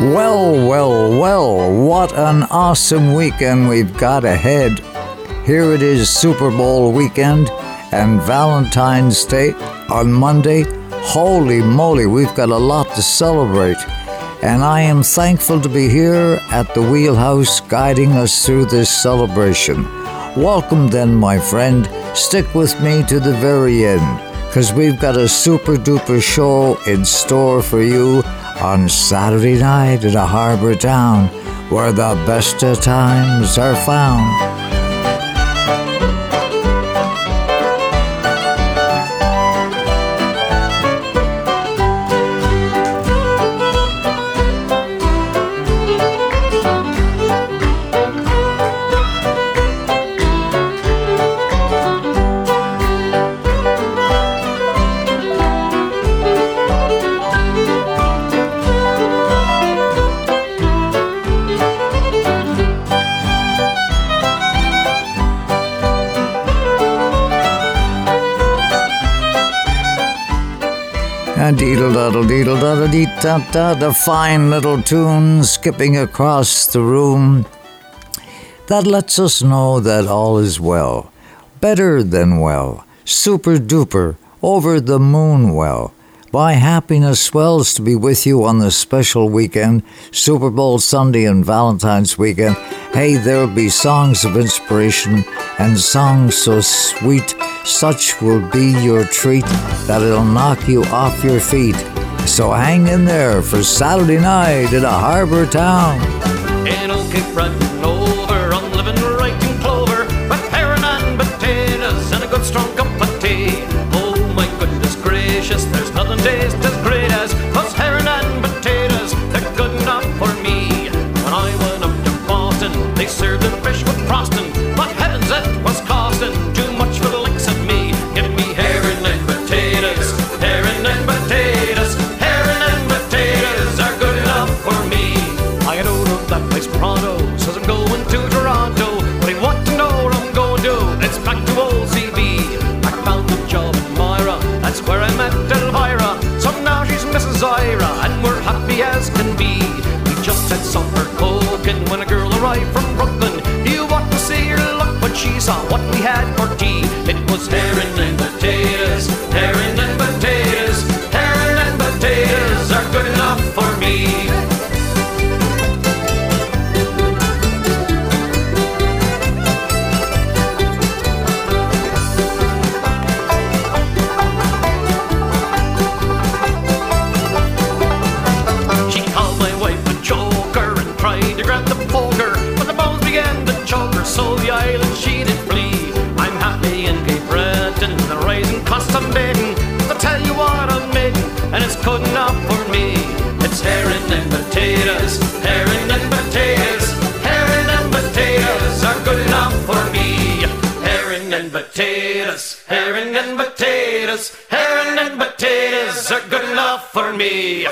Well, well, well, what an awesome weekend we've got ahead. Here it is, Super Bowl weekend and Valentine's Day on Monday. Holy moly, we've got a lot to celebrate. And I am thankful to be here at the Wheelhouse guiding us through this celebration. Welcome, then, my friend. Stick with me to the very end, because we've got a super duper show in store for you on Saturday night in a harbor town where the best of times are found. Deedle daddle deedle da dee da da the fine little tune skipping across the room that lets us know that all is well, better than well, super duper, over the moon well. My happiness swells to be with you on this special weekend, Super Bowl Sunday and Valentine's weekend. Hey, there'll be songs of inspiration and songs so sweet such will be your treat that it'll knock you off your feet. So hang in there for Saturday night in a harbor town. In Old we had potatoes, herring and potatoes, herring and potatoes are good enough for me. Herring and potatoes, herring and potatoes, herring and potatoes are good enough for me.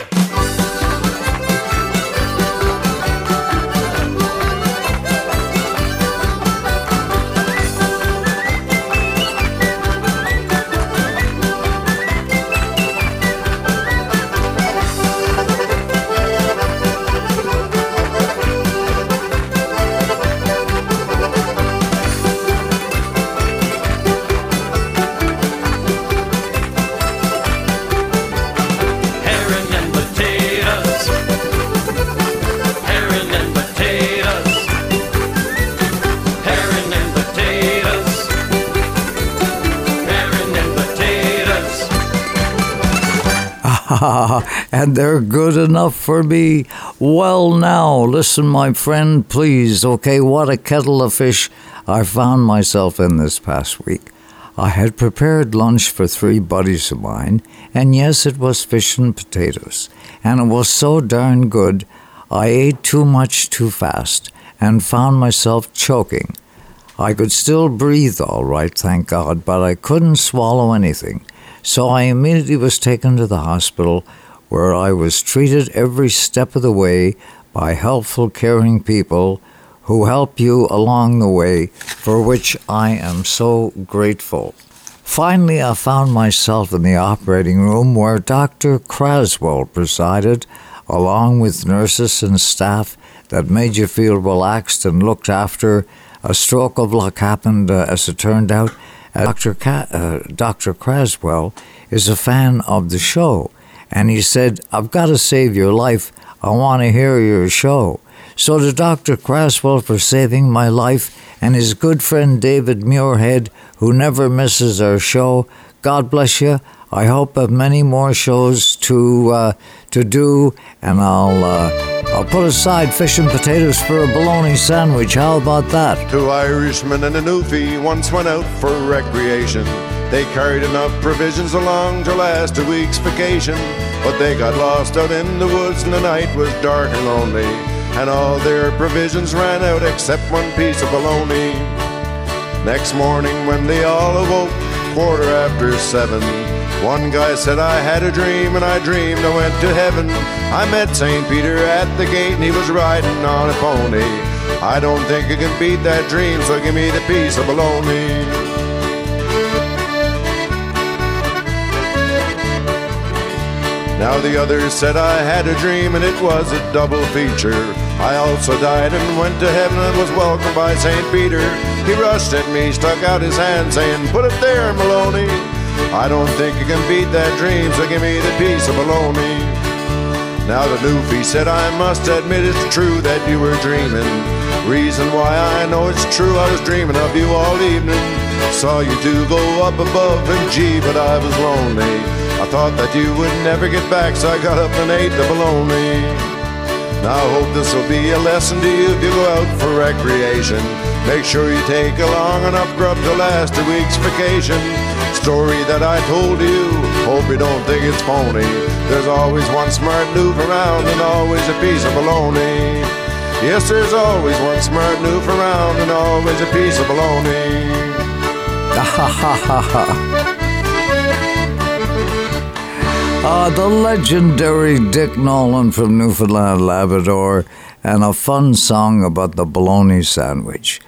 And they're good enough for me. Well, now, listen, my friend, please. Okay, what a kettle of fish I found myself in this past week. I had prepared lunch for three buddies of mine, and yes, it was fish and potatoes, and it was so darn good, I ate too much too fast and found myself choking. I could still breathe all right, thank God, but I couldn't swallow anything. So I immediately was taken to the hospital where I was treated every step of the way by helpful, caring people who help you along the way, for which I am so grateful. Finally, I found myself in the operating room where Dr. Craswell presided, along with nurses and staff that made you feel relaxed and looked after. A stroke of luck happened, uh, as it turned out. Uh, Dr. Ca- uh, Dr. Craswell is a fan of the show, and he said, I've got to save your life. I want to hear your show. So to Dr. Craswell for saving my life, and his good friend David Muirhead, who never misses our show, God bless you. I hope have many more shows to uh, to do, and I'll uh, I'll put aside fish and potatoes for a bologna sandwich. How about that? Two Irishmen and a Newfie once went out for recreation. They carried enough provisions along to last a week's vacation, but they got lost out in the woods and the night was dark and lonely, and all their provisions ran out except one piece of bologna. Next morning when they all awoke, quarter after seven, one guy said, I had a dream and I dreamed I went to heaven. I met St. Peter at the gate and he was riding on a pony. I don't think I can beat that dream, so give me the piece of bologna. Now the others said I had a dream and it was a double feature. I also died and went to heaven and was welcomed by St. Peter. He rushed at me, stuck out his hand, saying, Put it there, Maloney. I don't think you can beat that dream, so give me the piece of bologna. Now the newfie said, I must admit it's true that you were dreaming. Reason why I know it's true, I was dreaming of you all evening. Saw you two go up above, and gee, but I was lonely. I thought that you would never get back, so I got up and ate the bologna. Now I hope this will be a lesson to you if you go out for recreation. Make sure you take a long enough grub to last a week's vacation. Story that I told you, hope you don't think it's phony. There's always one smart noof around and always a piece of bologna. Yes, there's always one smart noof around and always a piece of bologna. Ha ha ha ha. Uh, the legendary Dick Nolan from Newfoundland, Labrador, and a fun song about the bologna sandwich.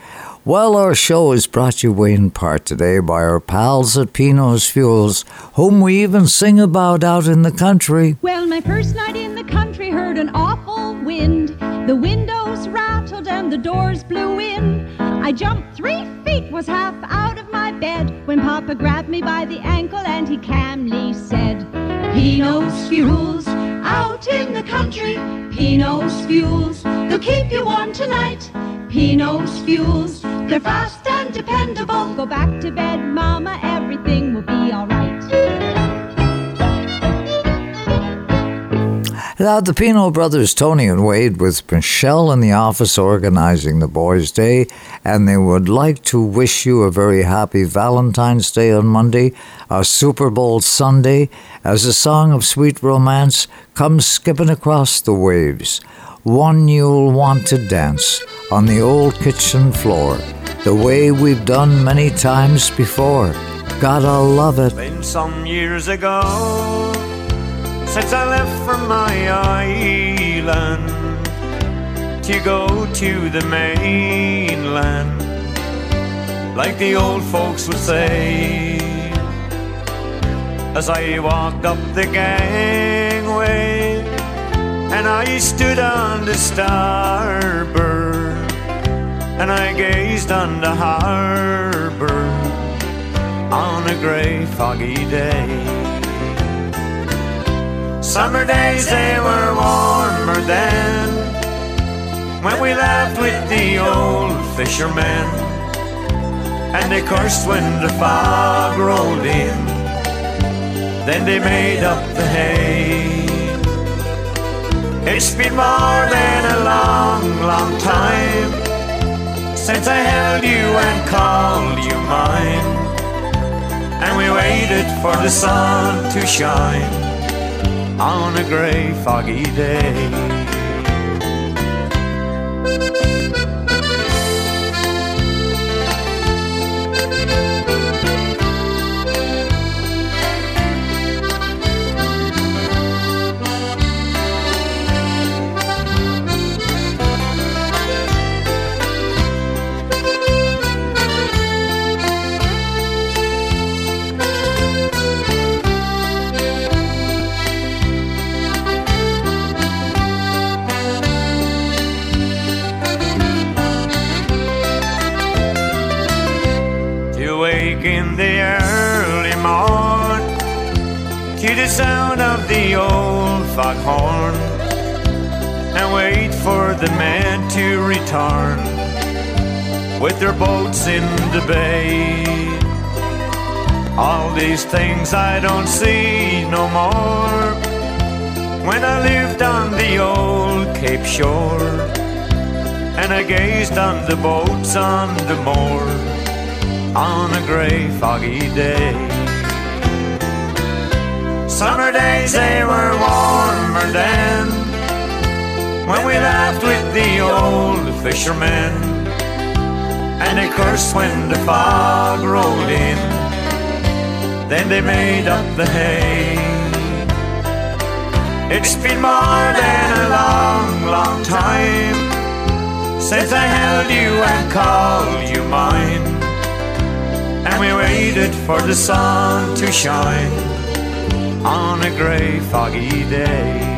Well, our show is brought to you in part today by our pals at Pino's Fuels, whom we even sing about out in the country. Well, my first night in the country heard an awful wind. The windows rattled and the doors blew in. I jumped three feet, was half out of my bed when Papa grabbed me by the ankle and he calmly said, Pino's Fuels, out in the country. Pino's Fuels, they'll keep you warm tonight. Pino's Fuels, they're fast and dependable. Go back to bed, Mama, everything will be alright. Now, the Pino brothers, Tony and Wade, with Michelle in the office organizing the Boys' Day, and they would like to wish you a very happy Valentine's Day on Monday, a Super Bowl Sunday, as a song of sweet romance comes skipping across the waves. One you'll want to dance on the old kitchen floor, the way we've done many times before. Gotta love it. Been some years ago since I left from my island to go to the mainland, like the old folks would say. As I walked up the gangway, and I stood on the starboard, and I gazed on the harbor on a grey foggy day. Summer days they were warmer then when we laughed with the old fishermen and they cursed when the fog rolled in. Then they made up the hay. It's been more than a long, long time since I held you and called you mine. And we waited for the sun to shine on a grey, foggy day. Sound of the old foghorn and wait for the men to return with their boats in the bay. All these things I don't see no more when I lived on the old Cape shore and I gazed on the boats on the moor on a grey foggy day. Days they were warmer then when we laughed with the old fishermen and they cursed when the fog rolled in. Then they made up the hay. It's been more than a long, long time since I held you and called you mine. And we waited for the sun to shine on a grey, foggy day.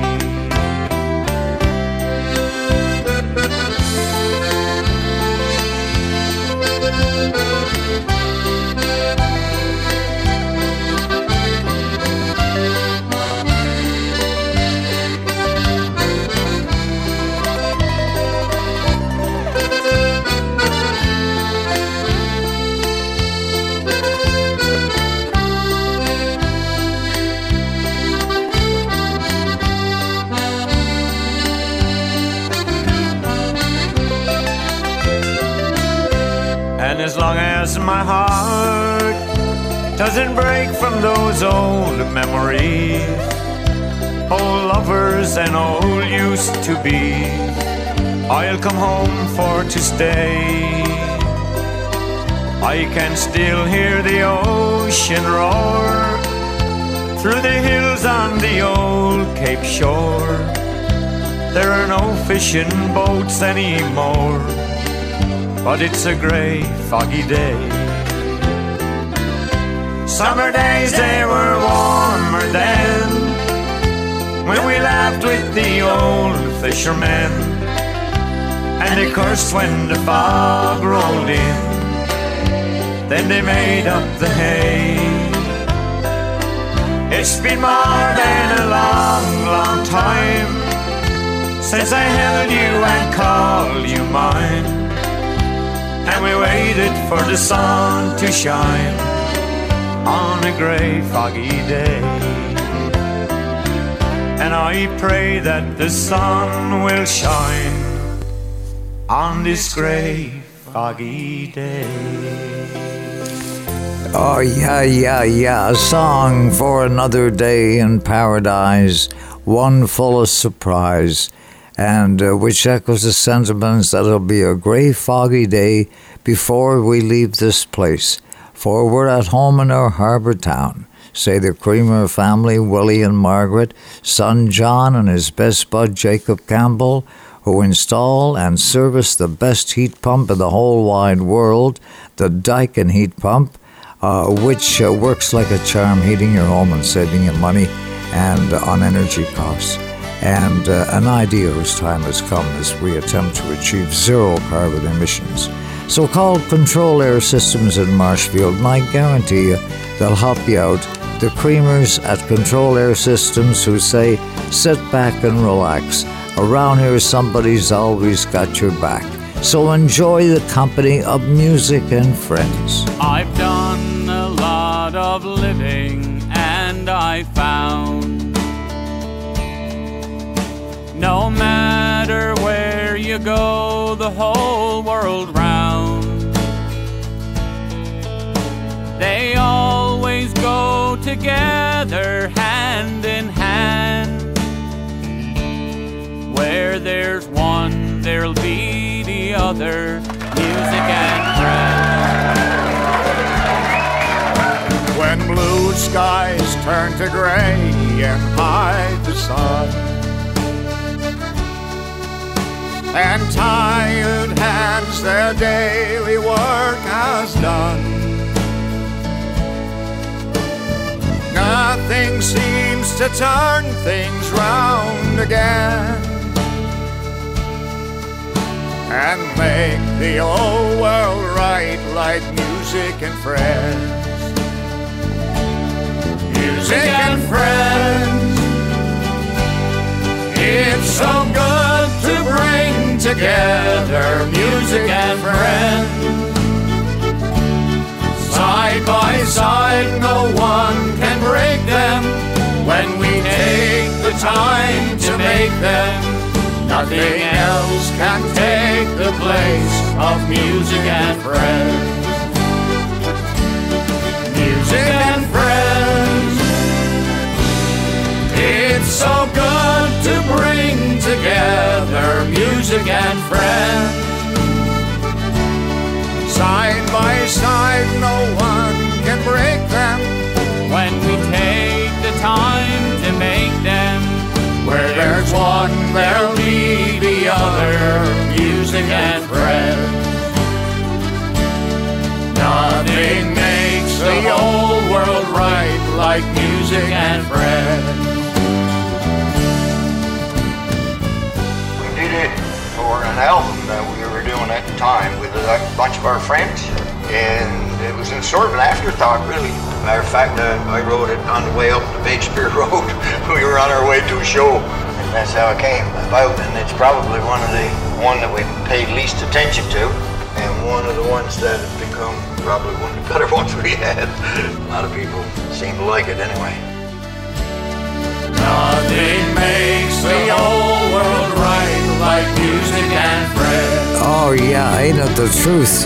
Lovers and old used to be, I'll come home for to stay. I can still hear the ocean roar through the hills on the old Cape shore. There are no fishing boats anymore but it's a grey, foggy day. Summer days they were warmer then, when we laughed with the old fishermen, and they cursed when the fog rolled in. Then they made up the hay. It's been more than a long, long time since I held you and called you mine and we waited for the sun to shine on a grey, foggy day. And I pray that the sun will shine on this grey, foggy day. Oh, yeah, yeah, yeah. A song for another day in paradise, one full of surprise, and uh, which echoes the sentiments that it'll be a grey, foggy day before we leave this place. For we're at home in our harbour town, say the Creamer family, Willie and Margaret, son John and his best bud Jacob Campbell, who install and service the best heat pump in the whole wide world, the Daikin heat pump, uh, which uh, works like a charm, heating your home and saving you money and uh, on energy costs. And uh, an idea whose time has come as we attempt to achieve zero carbon emissions. So call Control Air Systems in Marshfield, and I guarantee you they'll help you out. The creamers at Control Air Systems who say, sit back and relax. Around here, somebody's always got your back. So enjoy the company of music and friends. I've done a lot of living and I found no matter where you go, the whole world round, other, music and friends. When blue skies turn to gray and hide the sun, and tired hands their daily work has done. Nothing seems to turn things round again and make the old world right like music and friends. Music and friends. It's so good to bring together music and friends. Side by side, no one can break them when we take the time to make them. Nothing else can take the place of music and friends. Music and friends. It's so good to bring together music and friends. Side by side, no one can break them. when we take the time to make them. Where there's one, there'll be the other. Music and friends. Nothing makes the whole world right like music and friends. We did it for an album that we were doing at the time with a bunch of our friends, and it was a sort of an afterthought, really. Matter of fact, uh, I wrote it on the way up the Shakespeare Road. we were on our way to a show, that's how it came about. And it's probably one of the one that we paid least attention to, and one of the ones that have become probably one of the better ones we had. A lot of people seem to like it anyway. Nothing makes the whole world right like music and friends. Oh, yeah, ain't it the truth?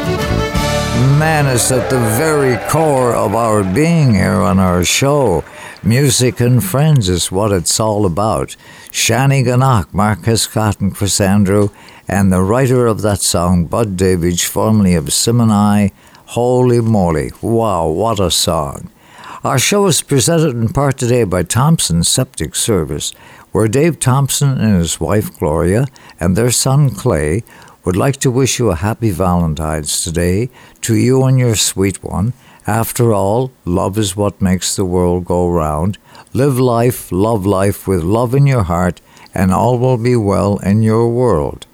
Man, is at the very core of our being here on our show. Music and friends is what it's all about. Shani Ganach, Marcus Scott, and Chris Andrew, and the writer of that song, Bud Davidge, formerly of Simani. Holy moly, wow, what a song. Our show is presented in part today by Thompson Septic Service, where Dave Thompson and his wife Gloria and their son Clay would like to wish you a happy Valentine's today to you and your sweet one. After all, love is what makes the world go round. Live life, love life with love in your heart, and all will be well in your world.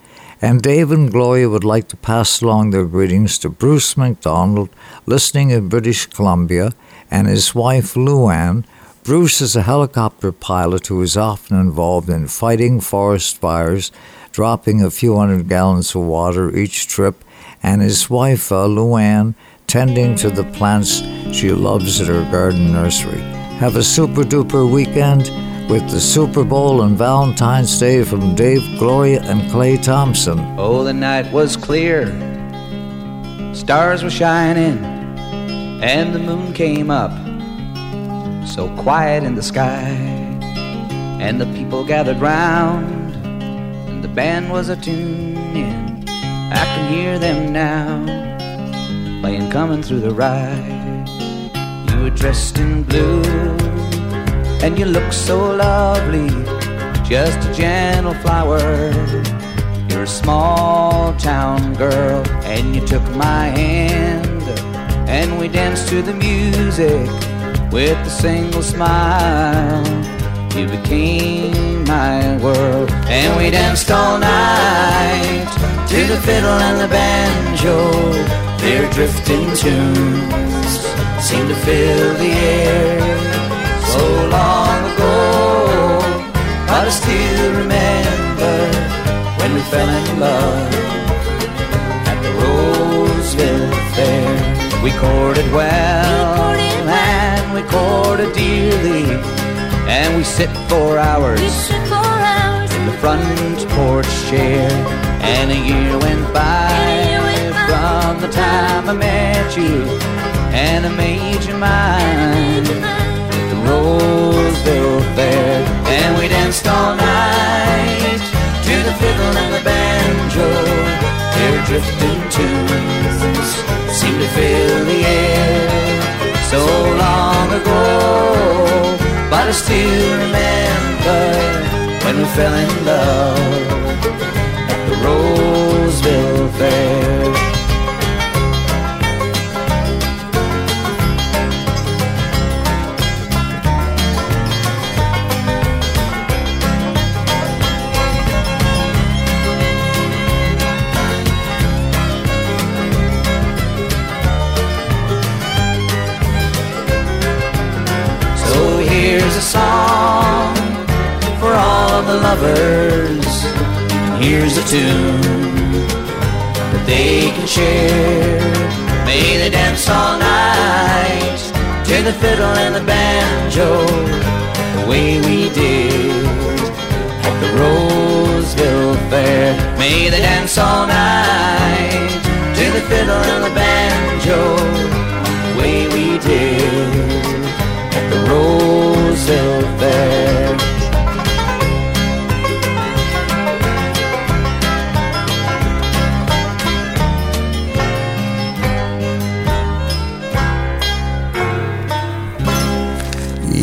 And Dave and Gloria would like to pass along their greetings to Bruce MacDonald, listening in British Columbia, and his wife Luann. Bruce is a helicopter pilot who is often involved in fighting forest fires, dropping a few hundred gallons of water each trip, and his wife uh, Luann tending to the plants she loves at her garden nursery. Have a super duper weekend with the Super Bowl and Valentine's Day from Dave, Gloria, and Clay Thompson. Oh, the night was clear, stars were shining, and the moon came up, so quiet in the sky. And the people gathered round, and the band was a tuning. I can hear them now, playing coming through the ride. You were dressed in blue, and you looked so lovely, just a gentle flower. You're a small town girl, and you took my hand, and we danced to the music with a single smile. You became my world, and we danced all night to the fiddle and the banjo. Their drifting tunes seem to fill the air. So long ago, but I still remember when we fell in love at the Roseville Fair. We courted well and we courted dearly, and we sit for hours in the front porch chair. And a year went by from the time I met you, and I made you mine the Roseville Fair. And we danced all night to the fiddle and the banjo. Their drifting tunes seem to fill the air. So long ago, but I still remember when we fell in love at the Roseville Fair. Lovers. Here's a tune that they can share. May they dance all night to the fiddle and the banjo, the way we did at the Roseville Fair. May they dance all night to the fiddle and the banjo, the way we did at the Roseville Fair.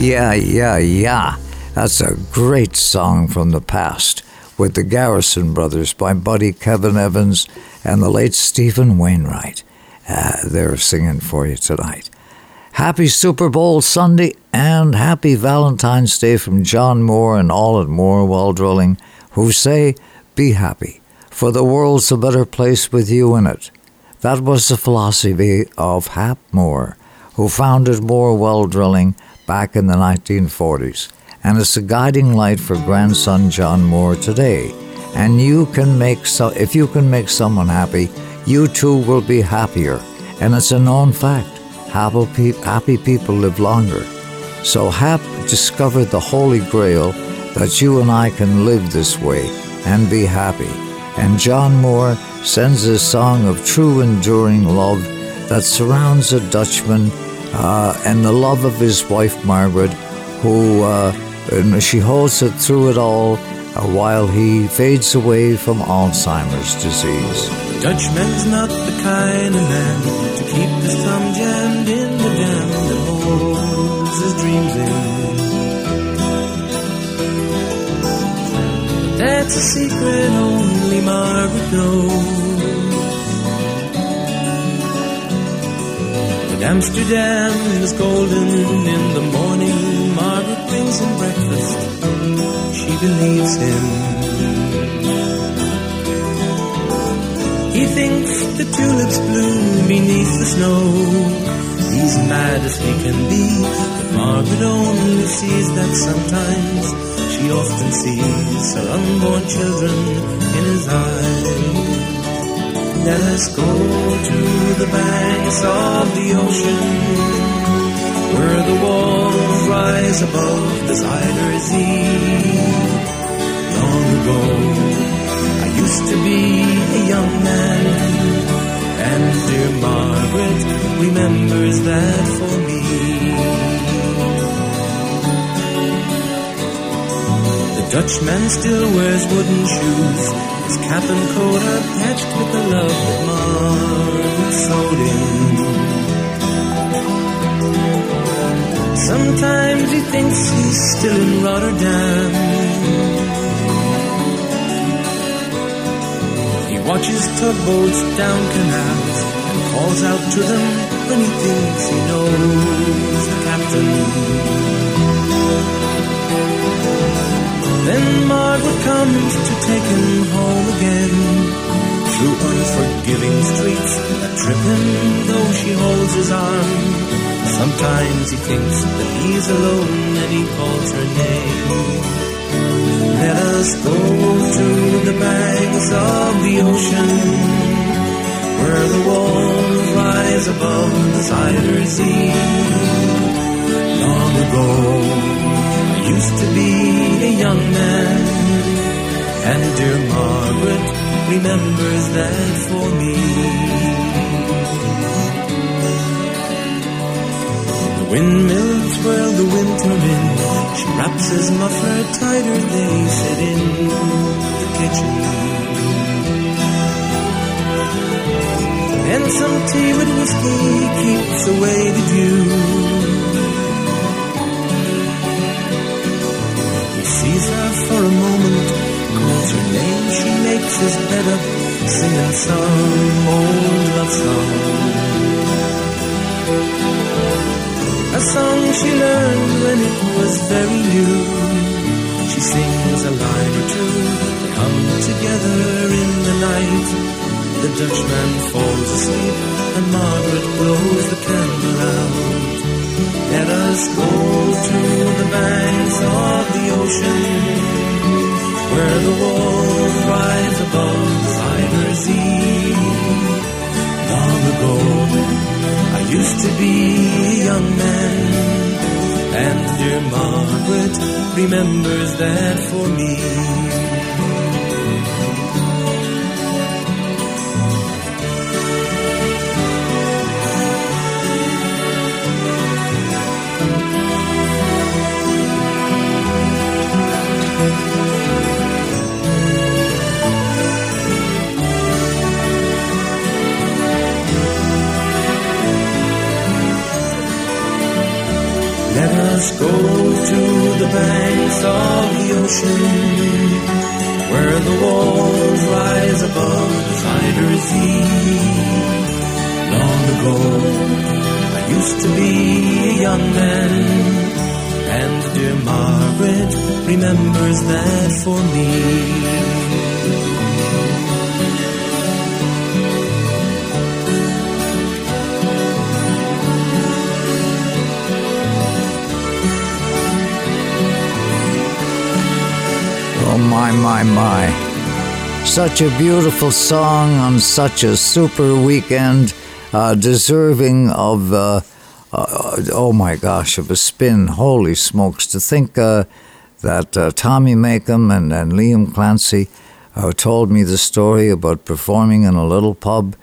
Yeah, yeah, yeah. That's a great song from the past with the Garrison Brothers by Buddy Kevin Evans and the late Stephen Wainwright. Uh, they're singing for you tonight. Happy Super Bowl Sunday and happy Valentine's Day from John Moore and all at Moore Well Drilling, who say, Be happy, for the world's a better place with you in it. That was the philosophy of Hap Moore, who founded Moore Well Drilling back in the 1940s, and it's a guiding light for grandson John Moore today. And you can make so if you can make someone happy, you too will be happier. And it's a known fact. Happy, pe- happy people live longer. So Hap discovered the holy grail that you and I can live this way and be happy. And John Moore sends a song of true enduring love that surrounds a Dutchman uh, and the love of his wife Margaret, who uh, she holds it through it all uh, while he fades away from Alzheimer's disease. Dutchman's not the kind of man to keep his thumb jammed in the jam that holds his dreams in. That's a secret only Margaret knows. But Amsterdam is golden in the morning. Margaret brings him breakfast. She believes him. He thinks the tulips bloom beneath the snow. He's mad as he can be, but Margaret only sees that sometimes. She often sees her unborn children in his eyes. Let us go to the banks of the ocean, where the walls rise above the Zuyder Zee. Long ago, I used to be a young man, and dear Margaret remembers that for me. Dutchman still wears wooden shoes, his cap and coat are patched with the love that Margaret sewed in. Sometimes he thinks he's still in Rotterdam. He watches tugboats down canals and calls out to them when he thinks he knows the captain. Then Margaret comes to take him home again through unforgiving streets that trip him though she holds his arm. Sometimes he thinks that he's alone and he calls her name. Let us go to the banks of the ocean where the walls rise above the Zuyder Zee. Long ago, used to be a young man, and dear Margaret remembers that for me. The windmills whirl the winter in, she wraps his muffler tighter, they sit in the kitchen. And some tea with whiskey keeps away the dew. His bed up, singing some old love song. A song she learned when it was very new. She sings a line or two, come together in the night. The Dutchman falls asleep and Margaret blows the candle out. Let us go to the banks of the ocean where the walls rise above Zuyder Zee. Long ago, I used to be a young man, and dear Margaret remembers that for me. Let us go to the banks of the ocean, where the walls rise above the Zuyder Zee. Long ago, I used to be a young man, and dear Margaret remembers that for me. Oh, my, my, my. Such a beautiful song on such a super weekend, uh, deserving of, uh, uh, oh my gosh, of a spin. Holy smokes. To think uh, that uh, Tommy Makem and, and Liam Clancy uh, told me the story about performing in a little pub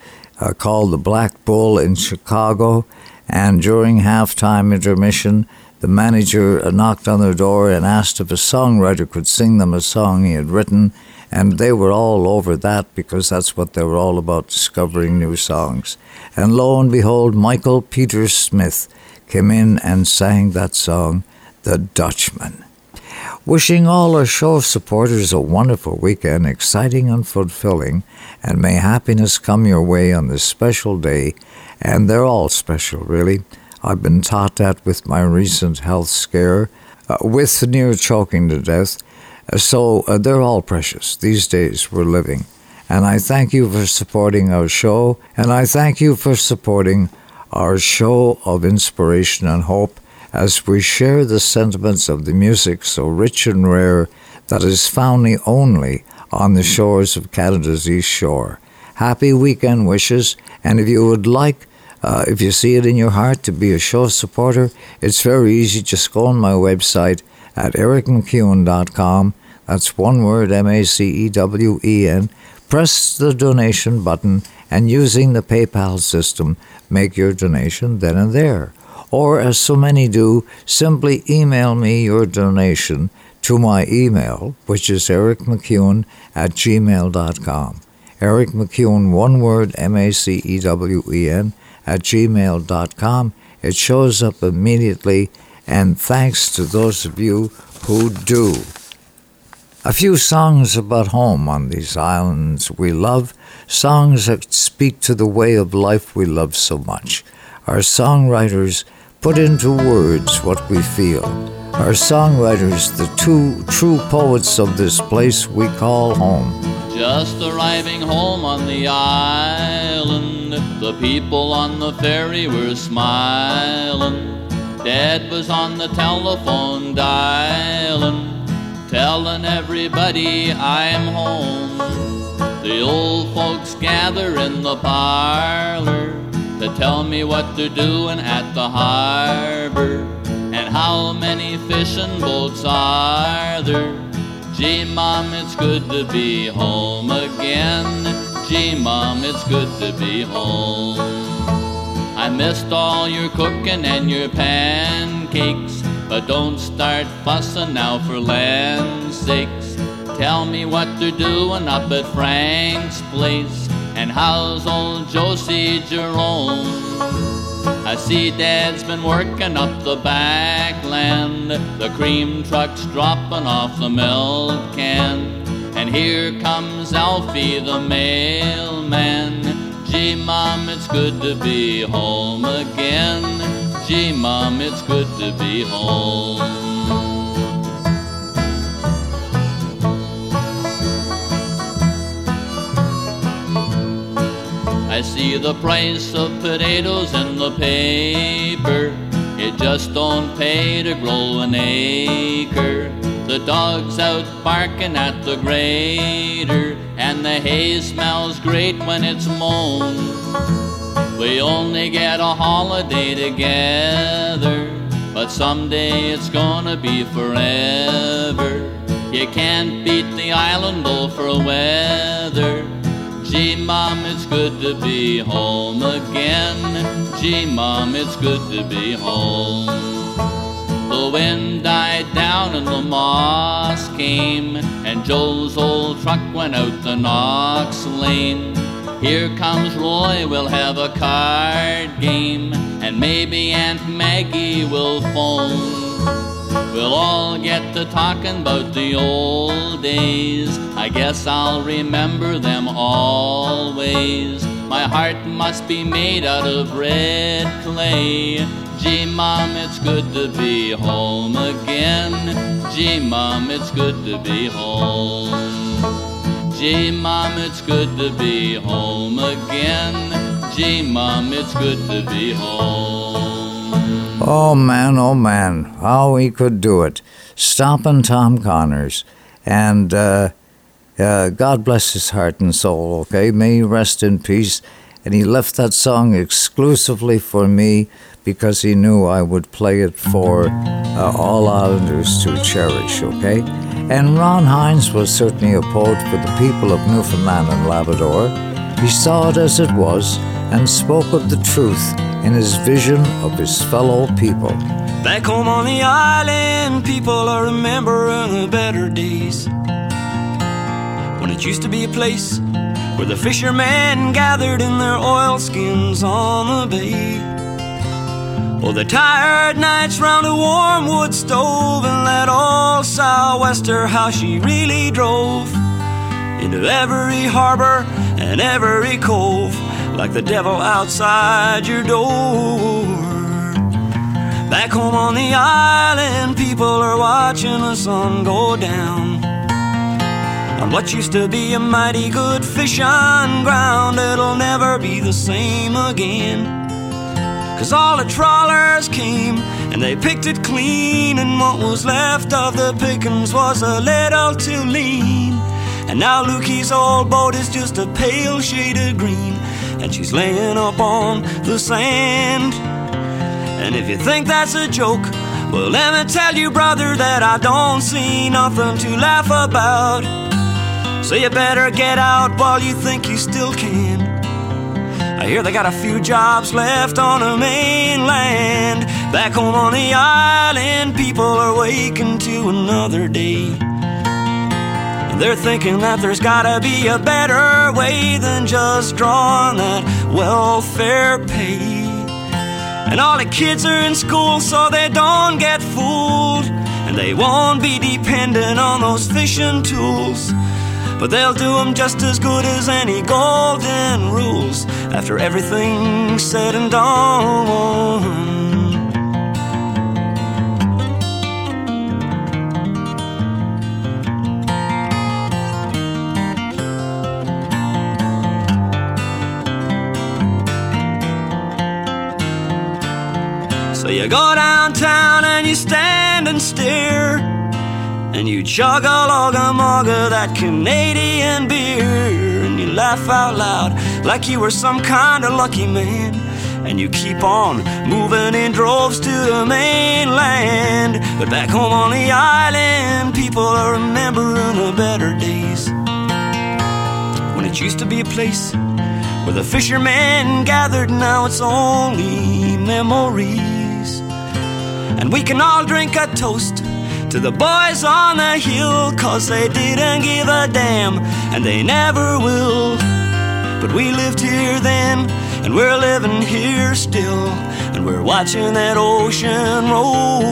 called the Black Bull in Chicago, and during halftime intermission, the manager knocked on their door and asked if a songwriter could sing them a song he had written, and they were all over that because that's what they were all about discovering new songs. And lo and behold, Michael Peter Smith came in and sang that song, The Dutchman. Wishing all our show supporters a wonderful weekend, exciting and fulfilling, and may happiness come your way on this special day. And they're all special, really. I've been taught that with my recent health scare, uh, with near choking to death. Uh, so uh, they're all precious these days we're living. And I thank you for supporting our show, and I thank you for supporting our show of inspiration and hope as we share the sentiments of the music so rich and rare that is found only on the shores of Canada's East Shore. Happy weekend wishes, and if you would like uh, if you see it in your heart to be a show supporter, it's very easy. Just go on my website at ericmacewen.com. That's one word, M A C E W E N. Press the donation button and using the PayPal system, make your donation then and there. Or, as so many do, simply email me your donation to my email, which is ericmacewen at gmail.com. Eric MacEwen, one word, M A C E W E N at gmail.com. It shows up immediately, and thanks to those of you who do. A few songs about home on these islands we love, songs that speak to the way of life we love so much. Our songwriters put into words what we feel. Our songwriters, the two true poets of this place we call home. Just arriving home on the island, the people on the ferry were smiling. Dad was on the telephone dialing, telling everybody I'm home. The old folks gather in the parlor to tell me what they're doing at the harbor how many fishing boats are there. Gee, Mom, it's good to be home again. Gee, Mom, it's good to be home. I missed all your cooking and your pancakes, but don't start fussing now for land's sakes. Tell me what they're doing up at Frank's place, and how's old Josie Jerome? I see Dad's been working up the backland. The cream truck's dropping off the milk can. And here comes Alfie the mailman. Gee, Mom, it's good to be home again. Gee, Mom, it's good to be home. I see the price of potatoes in the paper. It just don't pay to grow an acre. The dog's out barking at the grader, and the hay smells great when it's mown. We only get a holiday together, but someday it's gonna be forever. You can't beat the island bull for weather. Gee, Mom, it's good to be home again. Gee, Mom, it's good to be home. The wind died down and the moss came, and Joe's old truck went out the Knox Lane. Here comes Roy, we'll have a card game, and maybe Aunt Maggie will phone. We'll all get to talking about the old days. I guess I'll remember them always. My heart must be made out of red clay. Gee, Mom, it's good to be home again. Gee, Mom, it's good to be home. Gee, Mom, it's good to be home again. Gee, Mom, it's good to be home. Oh man, oh man, how he could do it. Stomping Tom Connors. And uh, uh, God bless his heart and soul, okay? May he rest in peace. And he left that song exclusively for me because he knew I would play it for uh, all Islanders to cherish, okay? And Ron Hynes was certainly a poet for the people of Newfoundland and Labrador. He saw it as it was and spoke of the truth in his vision of his fellow people. Back home on the island, people are remembering the better days. When it used to be a place where the fishermen gathered in their oilskins on the bay. Oh, the tired nights round a warm wood stove and let old sou'wester how she really drove into every harbor and every cove like the devil outside your door. Back home on the island, people are watching the sun go down. On what used to be a mighty good fishing ground, it'll never be the same again. Cause all the trawlers came and they picked it clean, and what was left of the pickings was a little too lean. And now Lukey's old boat is just a pale shade of green, and she's laying up on the sand. And if you think that's a joke, well, let me tell you, brother, that I don't see nothing to laugh about. So you better get out while you think you still can. I hear they got a few jobs left on the mainland. Back home on the island, people are waking to another day. They're thinking that there's gotta be a better way than just drawing that welfare pay. And all the kids are in school so they don't get fooled. And they won't be dependent on those fishing tools. But they'll do 'em just as good as any golden rules after everything's said and done. You go downtown and you stand and stare. And you chug a logga mogga that Canadian beer. And you laugh out loud like you were some kind of lucky man. And you keep on moving in droves to the mainland. But back home on the island, people are remembering the better days. When it used to be a place where the fishermen gathered, now it's only memories. And we can all drink a toast to the boys on the hill, cause they didn't give a damn, and they never will. But we lived here then, and we're living here still, and we're watching that ocean roll.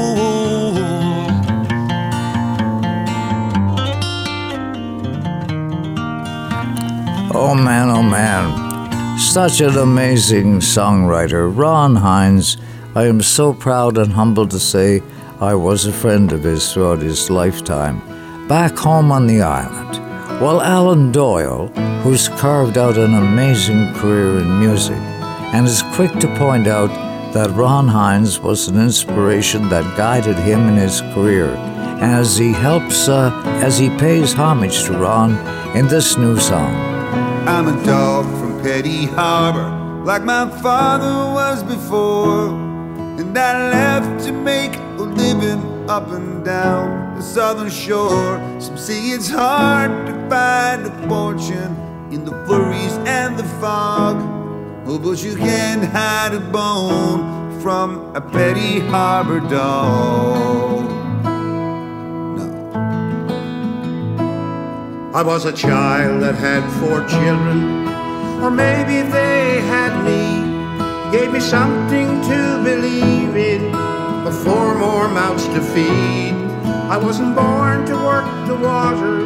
Oh man, oh man. Such an amazing songwriter. Ron Hynes, I am so proud and humbled to say I was a friend of his throughout his lifetime. Back home on the island, while Alan Doyle, who's carved out an amazing career in music, and is quick to point out that Ron Hynes was an inspiration that guided him in his career as he helps, uh, as he pays homage to Ron in this new song. I'm a dog from Petty Harbor, like my father was before. And I left to make a living up and down the southern shore. Some say it's hard to find a fortune in the flurries and the fog. Oh, but you can't hide a bone from a Petty Harbor dog. No. I was a child that had four children, or maybe they had me. Gave me something to believe in, but four more mouths to feed. I wasn't born to work the water,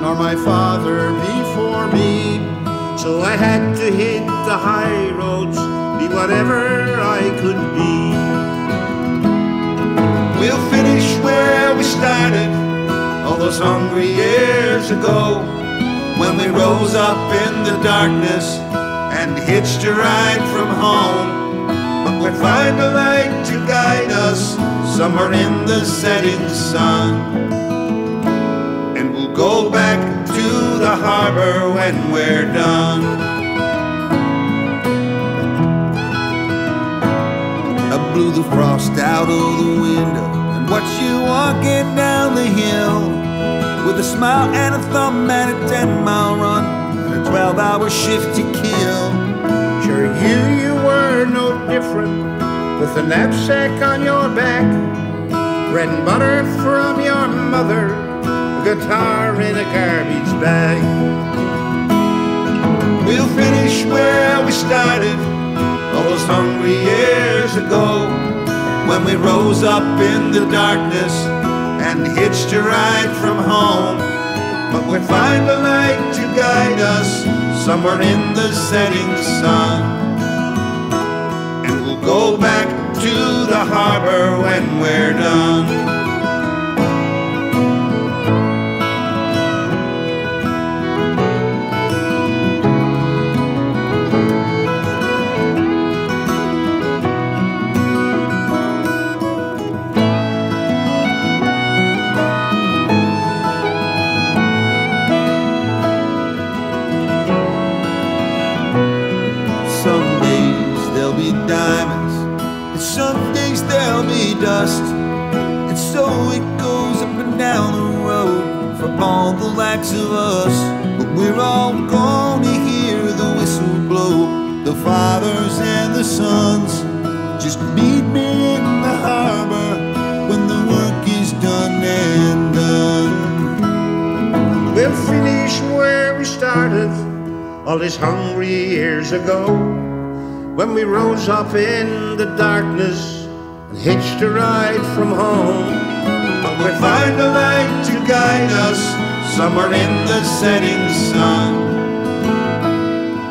nor my father before me. So I had to hit the high roads, be whatever I could be. We'll finish where we started all those hungry years ago when we rose up in the darkness and hitched a ride from home. But we'll find a light to guide us somewhere in the setting sun. And we'll go back to the harbor when we're done. I blew the frost out of the window and watched you walking down the hill with a smile and a thumb and a 10 mile run 12 hour shift to kill. Sure, you, you were no different with a knapsack on your back, bread and butter from your mother, a guitar in a garbage bag. We'll finish where we started all those hungry years ago when we rose up in the darkness and hitched a ride from home. But we'll find a light to guide us somewhere in the setting sun. And we'll go back to the harbor when we're done. All the likes of us. But we're all gonna hear the whistle blow, the fathers and the sons. Just meet me in the harbor when the work is done and done. We'll finish where we started all these hungry years ago when we rose up in the darkness and hitched a ride from home. But we'll find a light guide us somewhere in the setting sun.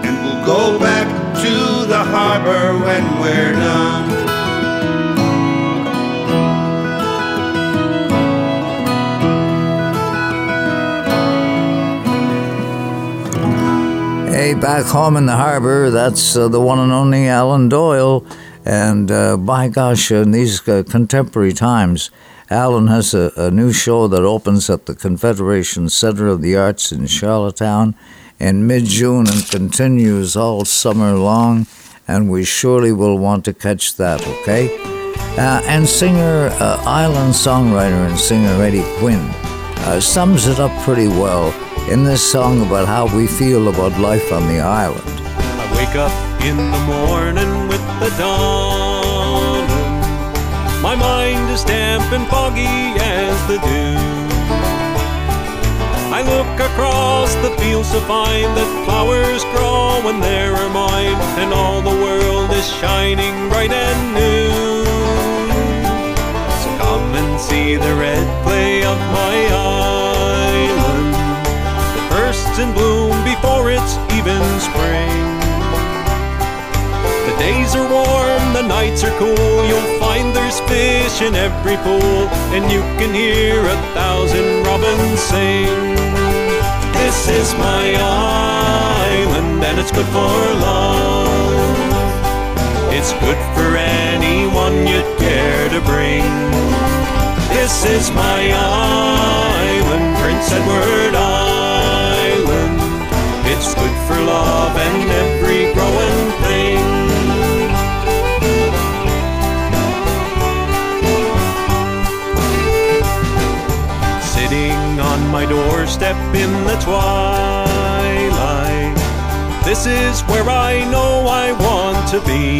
And we'll go back to the harbor when we're done. Hey, back home in the harbor, that's uh, the one and only Alan Doyle. And uh, by gosh, in these uh, contemporary times, Alan has a, a new show that opens at the Confederation Center of the Arts in Charlottetown in mid June and continues all summer long. And we surely will want to catch that, okay? Uh, and singer, uh, island songwriter and singer Eddie Quinn uh, sums it up pretty well in this song about how we feel about life on the island. I wake up in the morning with the dawn. Is damp and foggy as the dew. I look across the fields to find that flowers grow when there are mine, and all the world is shining bright and new. So come and see the red clay of my island that bursts in bloom before it's even spring. Days are warm, the nights are cool. You'll find there's fish in every pool, and you can hear a thousand robins sing. This is my island, and it's good for love. It's good for anyone you'd care to bring. This is my island, Prince Edward Island. It's good for love and every growing my doorstep in the twilight. This is where I know I want to be.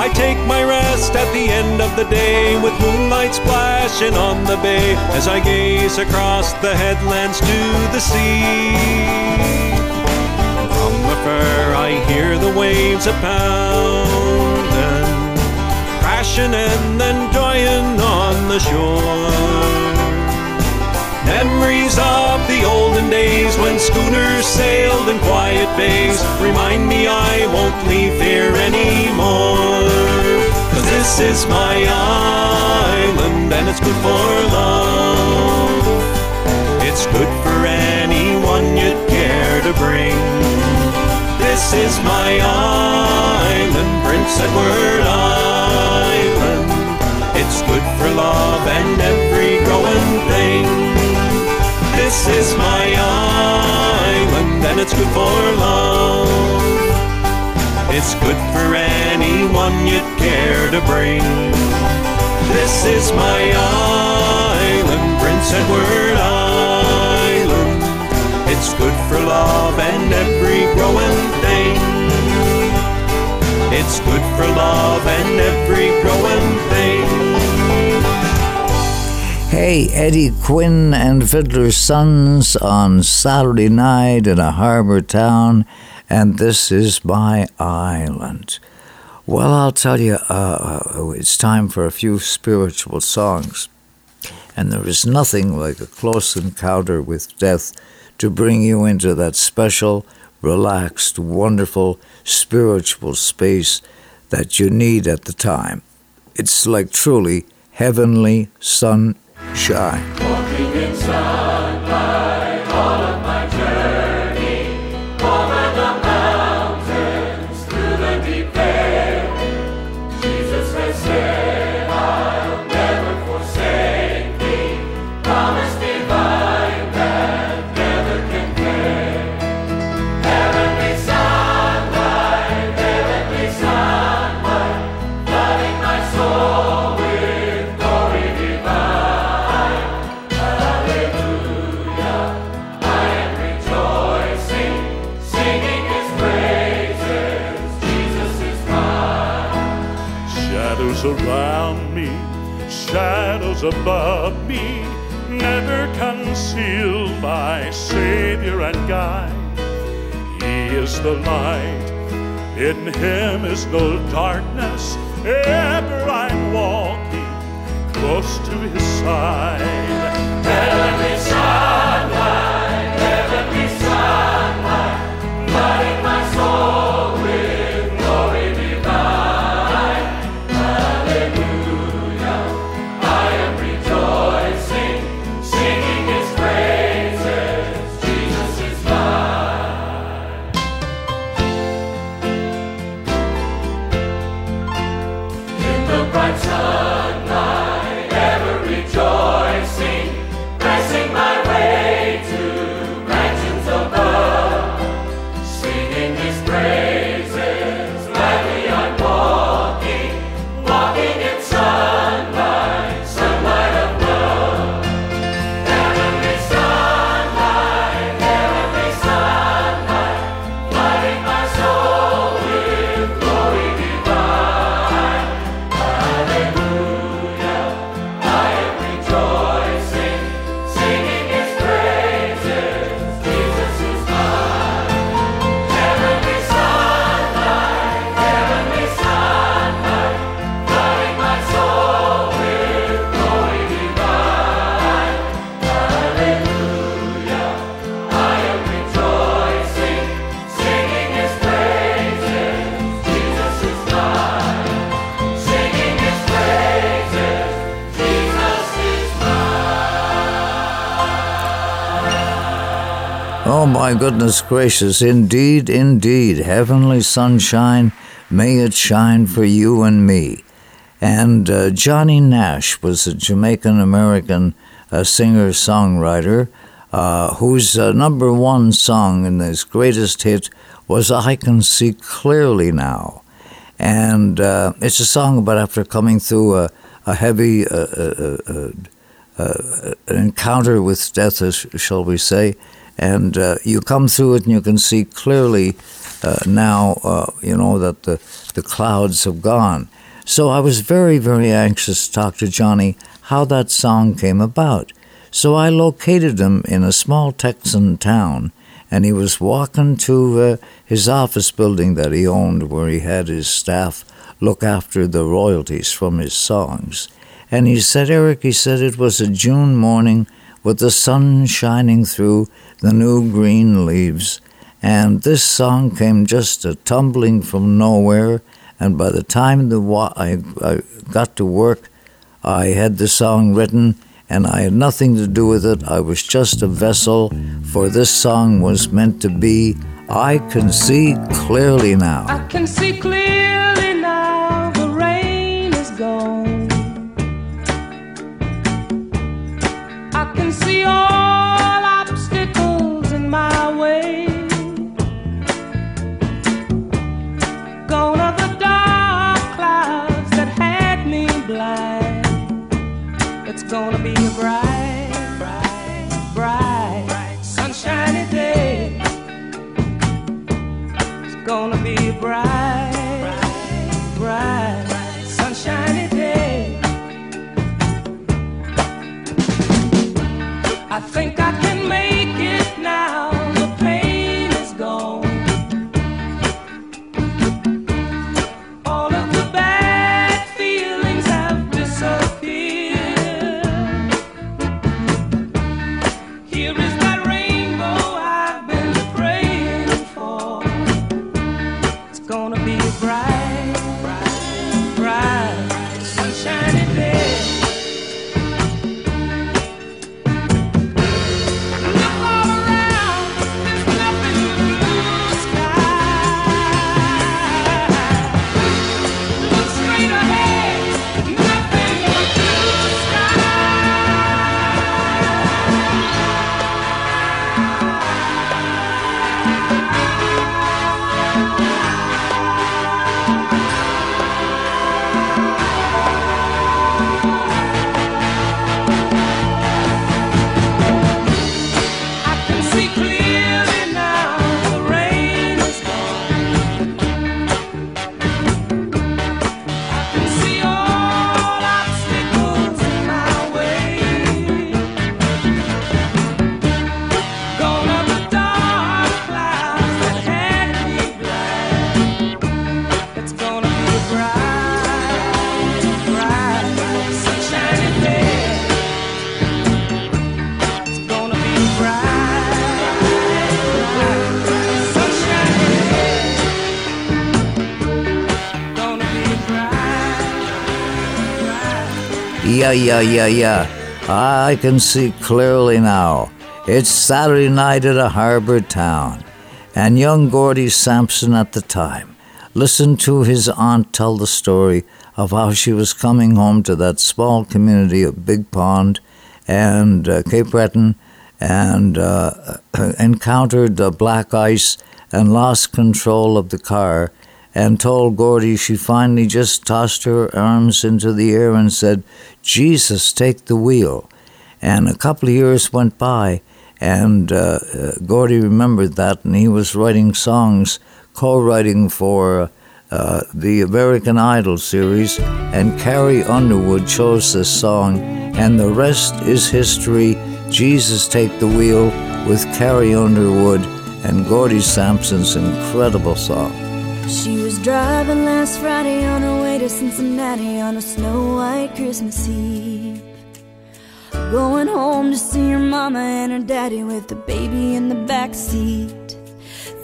I take my rest at the end of the day with moonlight splashing on the bay as I gaze across the headlands to the sea. From afar I hear the waves a pounding, crashing and then dying on the shore. Memories of the olden days when schooners sailed in quiet bays remind me I won't leave here anymore. Cause this is my island and it's good for love. It's good for anyone you'd care to bring. This is my island, Prince Edward Island. It's good for love and every growing thing. This is my island and it's good for love. It's good for anyone you'd care to bring. This is my island, Prince Edward Island. It's good for love and every growing thing. It's good Hey, Eddie Quinn and Fiddler's Sons on Saturday night in a harbor town, and this is my island. Well, I'll tell you, uh, it's time for a few spiritual songs. And there is nothing like a close encounter with death to bring you into that special, relaxed, wonderful spiritual space that you need at the time. It's like truly heavenly sun Shy. Above me, never conceal my Savior and guide. He is the light, in Him is no darkness. Ever I'm walking close to His side. Heavenly sunlight, heavenly sunlight, flooding my soul Oh my goodness gracious, indeed, indeed, heavenly sunshine, may it shine for you and me. And uh, Johnny Nash was a Jamaican American uh, singer songwriter uh, whose uh, number one song and his greatest hit was I Can See Clearly Now. And uh, it's a song about after coming through a, a heavy uh, encounter with death, as shall we say, and uh, you come through it and you can see clearly uh, now, uh, you know, that the, the clouds have gone. So I was very, very anxious to talk to Johnny how that song came about. So I located him in a small Texan town, and he was walking to uh, his office building that he owned, where he had his staff look after the royalties from his songs. And he said, Eric, he said it was a June morning with the sun shining through the new green leaves. And this song came just a tumbling from nowhere. And by the time the wa- I, I got to work, I had the song written and I had nothing to do with it. I was just a vessel, for this song was meant to be I Can See Clearly Now. I can see clearly gonna be a bright, bright, bright, sunshiny day. It's gonna Yeah, yeah, yeah, yeah. I can see clearly now. It's Saturday night at a harbor town. And young Gordie Sampson at the time listened to his aunt tell the story of how she was coming home to that small community of Big Pond and uh, Cape Breton and uh, encountered the black ice and lost control of the car and told Gordie she finally just tossed her arms into the air and said, Jesus, take the wheel. And a couple of years went by, and uh, uh, Gordie remembered that, and he was writing songs, co writing for uh, the American Idol series, and Carrie Underwood chose this song, and the rest is history. Jesus, take the wheel with Carrie Underwood and Gordie Sampson's incredible song. She was driving last Friday on her way to Cincinnati on a snow white Christmas Eve. Going home to see her mama and her daddy with the baby in the back seat.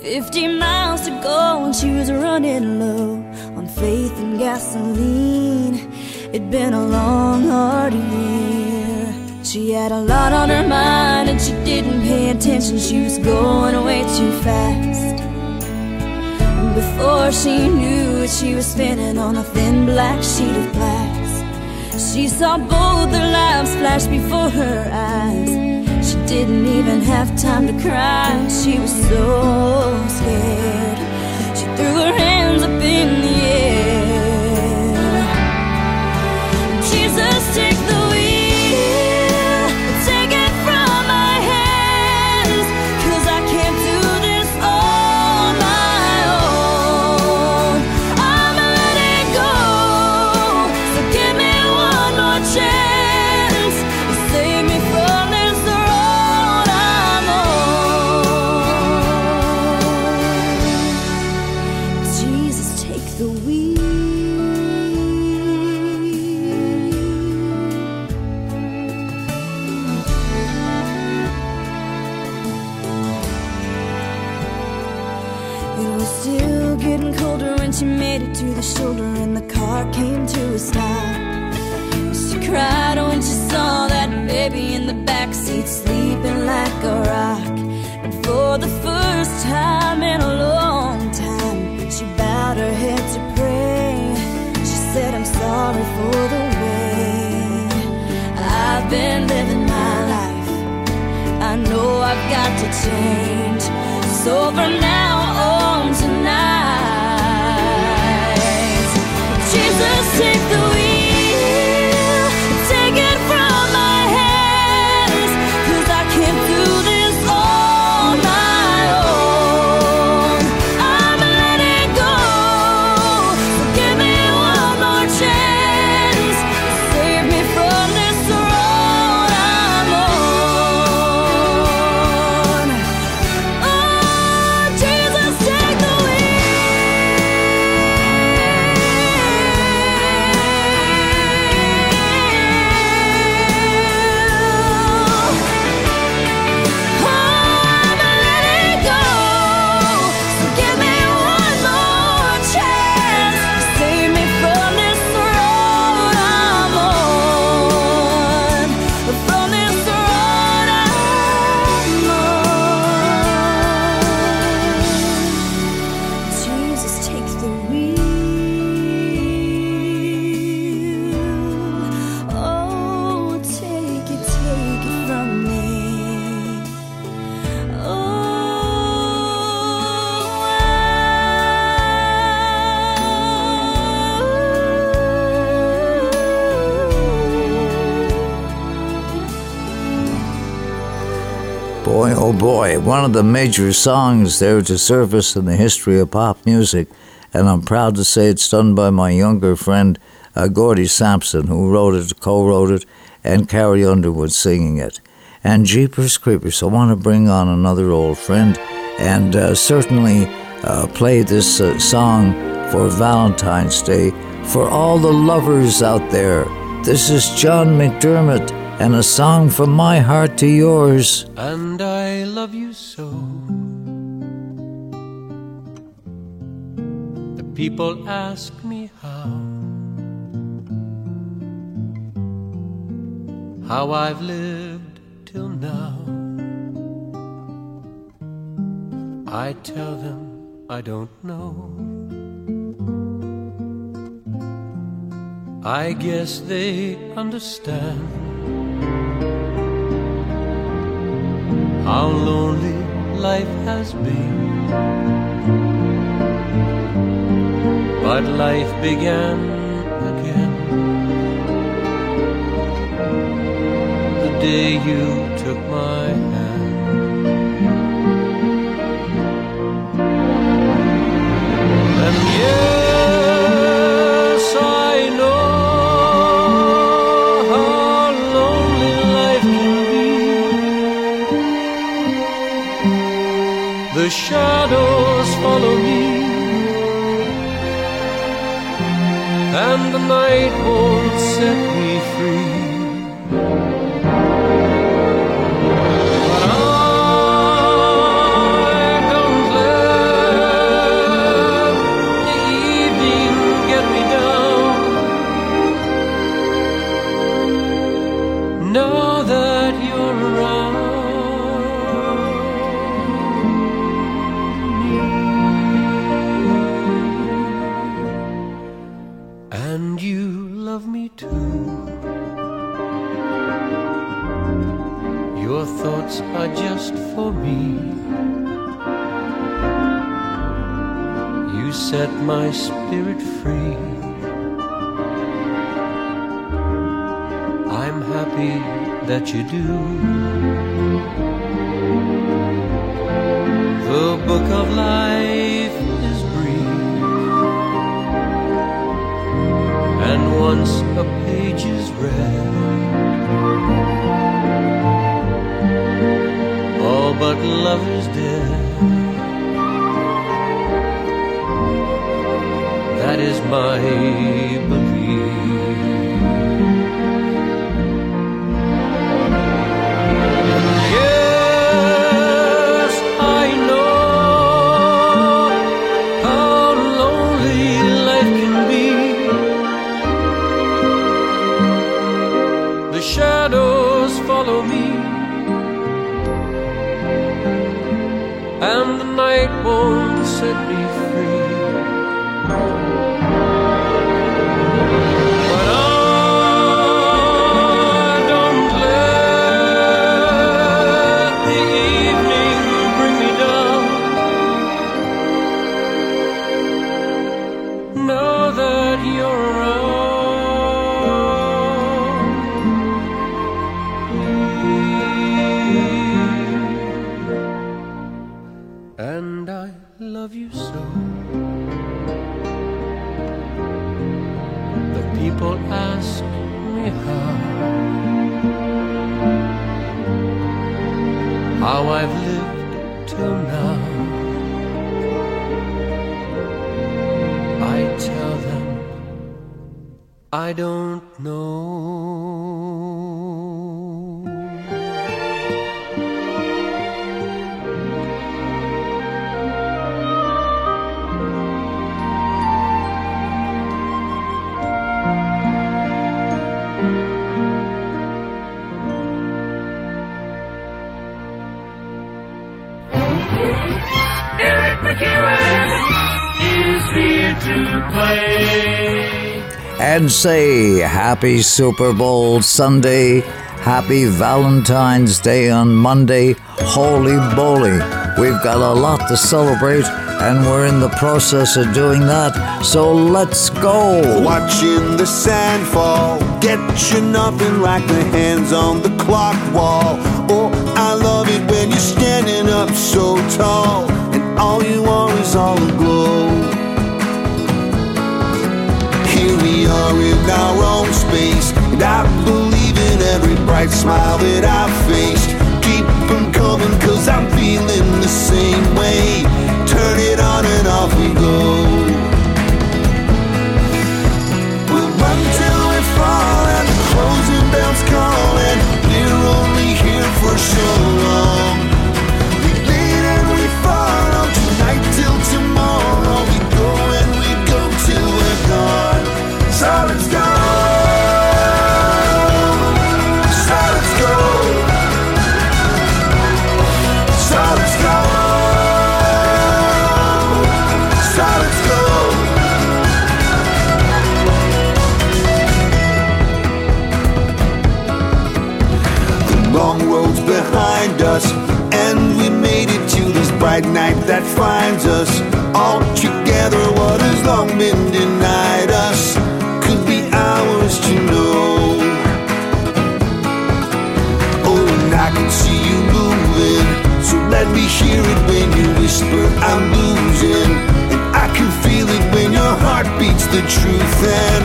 Fifty miles to go and she was running low on faith and gasoline. It'd been a long, hard year. She had a lot on her mind and she didn't pay attention. She was going away too fast. Before she knew it, she was spinning on a thin black sheet of glass. She saw both their lives flash before her eyes. She didn't even have time to cry. She was so scared. She threw her hands up in the air. Shoulder and the car came to a stop. She cried when she saw that baby in the back seat sleeping like a rock. And for the first time in a long time, she bowed her head to pray. She said, I'm sorry for the way I've been living my life. I know I've got to change. So from now Boy, one of the major songs there to surface in the history of pop music, and I'm proud to say it's done by my younger friend uh, Gordie Sampson, who wrote it, co-wrote it, and Carrie Underwood singing it. And Jeepers Creepers, I want to bring on another old friend, and uh, certainly uh, play this uh, song for Valentine's Day for all the lovers out there. This is John McDermott and a song from my heart to yours. And love you so. The people ask me how. How I've lived till now. I tell them I don't know. I guess they understand how lonely life has been. But life began again the day you took my hand. And yes, The shadows follow me, and the night won't set set my spirit free. I'm happy that you do. The book of life is brief, and once a page is read, all but love is dead. Is my belief. I don't know. And say Happy Super Bowl Sunday, Happy Valentine's Day on Monday, Holy Moly. We've got a lot to celebrate, and we're in the process of doing that, so let's go! Watching the sand fall, get you nothing like the hands on the clock wall. Oh, I love it when you're standing up so tall, and all you are is all aglow. Are in our own space, and I believe in every bright smile that I've faced. Keep them coming, cause I'm feeling the same way. Turn it on and off we go. We'll run we fall and the closing bells call and we're only here for so long. Let's go. Let's go. Let's go. Let's go. The long road's behind us, and we made it to this bright night that finds us all together. What has long been denied let me hear it when you whisper, I'm losing. And I can feel it when your heart beats the truth, and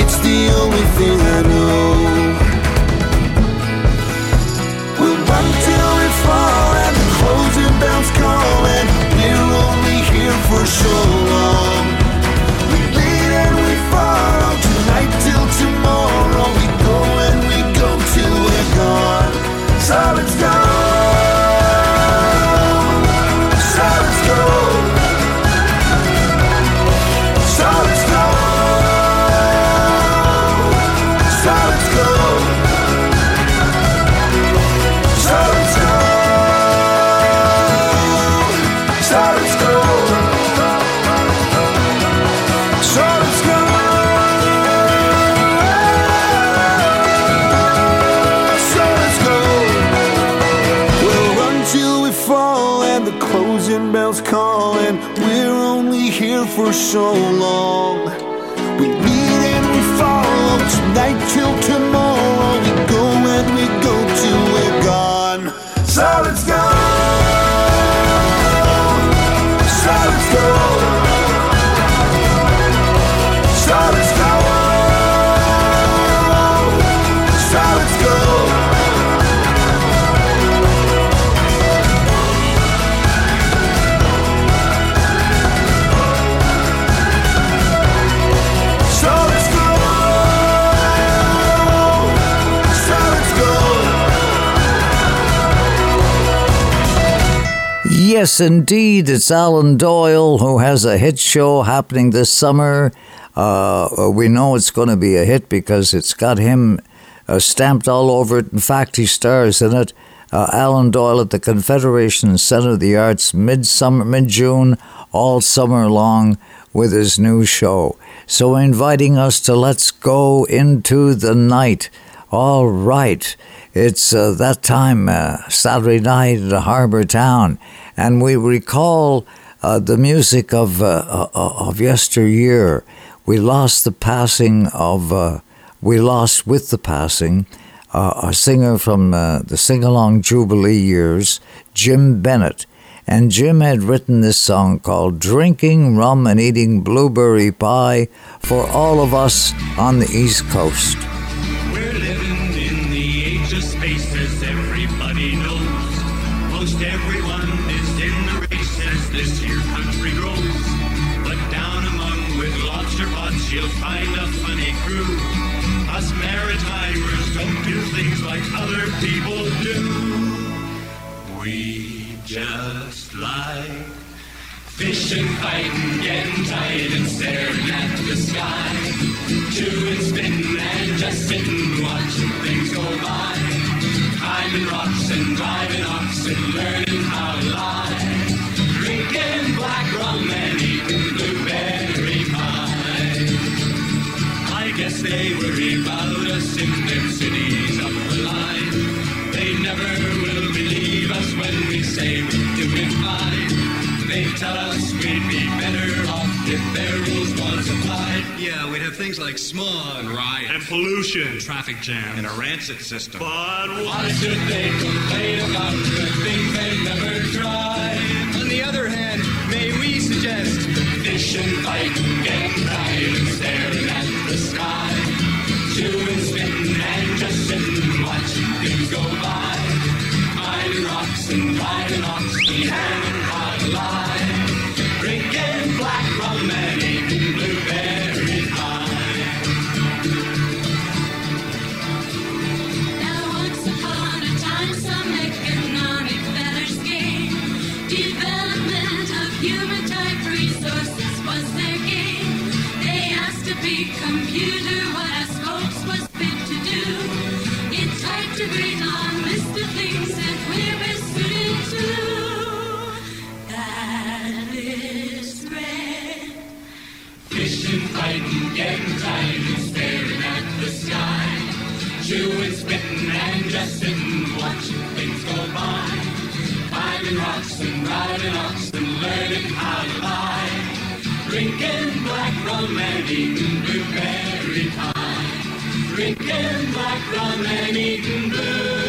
it's the only thing I know. We'll run till we fall and the closing bells call and we're only here for so long. We lead and we follow tonight till tomorrow. We go and we go till we're gone. So let's go. Yes, indeed. It's Alan Doyle who has a hit show happening this summer. Uh, we know it's going to be a hit because it's got him uh, stamped all over it. In fact, he stars in it. Uh, Alan Doyle at the Confederation Center of the Arts mid-summer, mid-June, all summer long with his new show. So inviting us to let's go into the night. All right. It's uh, that time, uh, Saturday night at Harbour Town, and we recall uh, the music of uh, uh, of yesteryear. We lost the passing of, uh, we lost with the passing, uh, a singer from the Sing Along Jubilee years, Jim Bennett. And Jim had written this song called Drinking Rum and Eating Blueberry Pie for all of us on the East Coast. Fishing, fighting, getting tight, and staring at the sky. Chewing, spitting, and just sitting, watching things go by. Climbing rocks and driving oxen, learning Tell us we'd be better off if their rules was applied. Yeah, we'd have things like smog, riot, and pollution, traffic jam, and a rancid system. But why should they complain about the things they never tried? On the other hand, may we suggest Fishing, fighting, getting tired, and staring at the sky. Chewing, spitting, and just sitting, watching things go by. Finding rocks and riding oxen, hanging how to lie. Just things go by. Riding learning how to lie. Drinking black rum and eating blueberry pie. Drinking black rum and eating blueberry